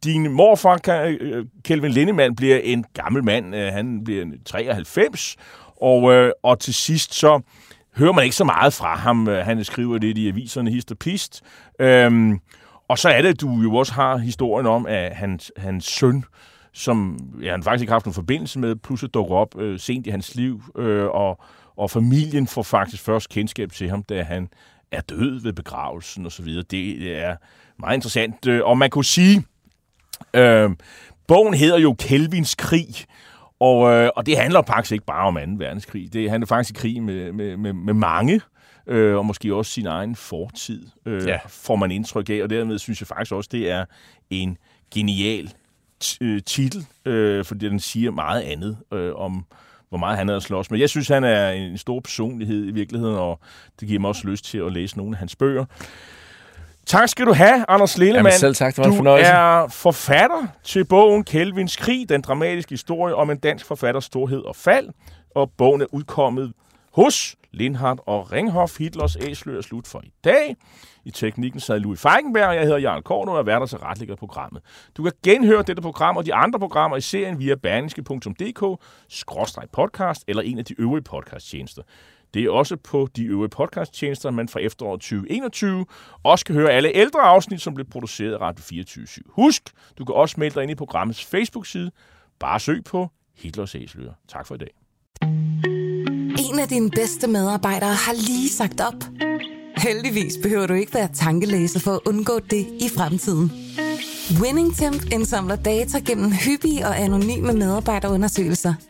Speaker 6: din morfar, øh, Kelvin Lindemann, bliver en gammel mand. Øh, han bliver 93, og, øh, og til sidst så hører man ikke så meget fra ham. Øh, han skriver lidt i aviserne hist og pist. Øhm, Og så er det, at du jo også har historien om, at hans, hans søn, som ja, han faktisk ikke har haft nogen forbindelse med, pludselig dukker op øh, sent i hans liv, øh, og, og familien får faktisk først kendskab til ham, da han er død ved begravelsen og så videre. Det er meget interessant. Øh, og man kunne sige, øh, bogen hedder jo Kelvins krig, og, øh, og det handler faktisk ikke bare om 2. verdenskrig. Det handler faktisk i krig med, med, med, med mange, øh, og måske også sin egen fortid, øh, ja. får man indtryk af. Og dermed synes jeg faktisk også, det er en genial øh, titel, øh, fordi den siger meget andet øh, om, hvor meget han er at slås med. Jeg synes, han er en stor personlighed i virkeligheden, og det giver mig også lyst til at læse nogle af hans bøger. Tak skal du have, Anders Lillemann.
Speaker 9: Jamen selv tak, det var en
Speaker 6: du
Speaker 9: fornøjelse.
Speaker 6: er forfatter til bogen Kelvins Krig, den dramatiske historie om en dansk forfatters storhed og fald. Og bogen er udkommet hos Lindhardt og Ringhof. Hitlers æsler er slut for i dag. I teknikken sad Louis Feigenberg, jeg hedder Jarl Korn, og er værter til retlægger programmet. Du kan genhøre dette program og de andre programmer i serien via berlingske.dk-podcast eller en af de øvrige podcasttjenester. Det er også på de øvrige podcasttjenester, man fra efteråret 2021 også kan høre alle ældre afsnit, som blev produceret af Radio 24 /7. Husk, du kan også melde dig ind i programmets Facebook-side. Bare søg på Hitlers Æsler. Tak for i dag.
Speaker 1: En af dine bedste medarbejdere har lige sagt op. Heldigvis behøver du ikke være tankelæser for at undgå det i fremtiden. WinningTemp indsamler data gennem hyppige og anonyme medarbejderundersøgelser,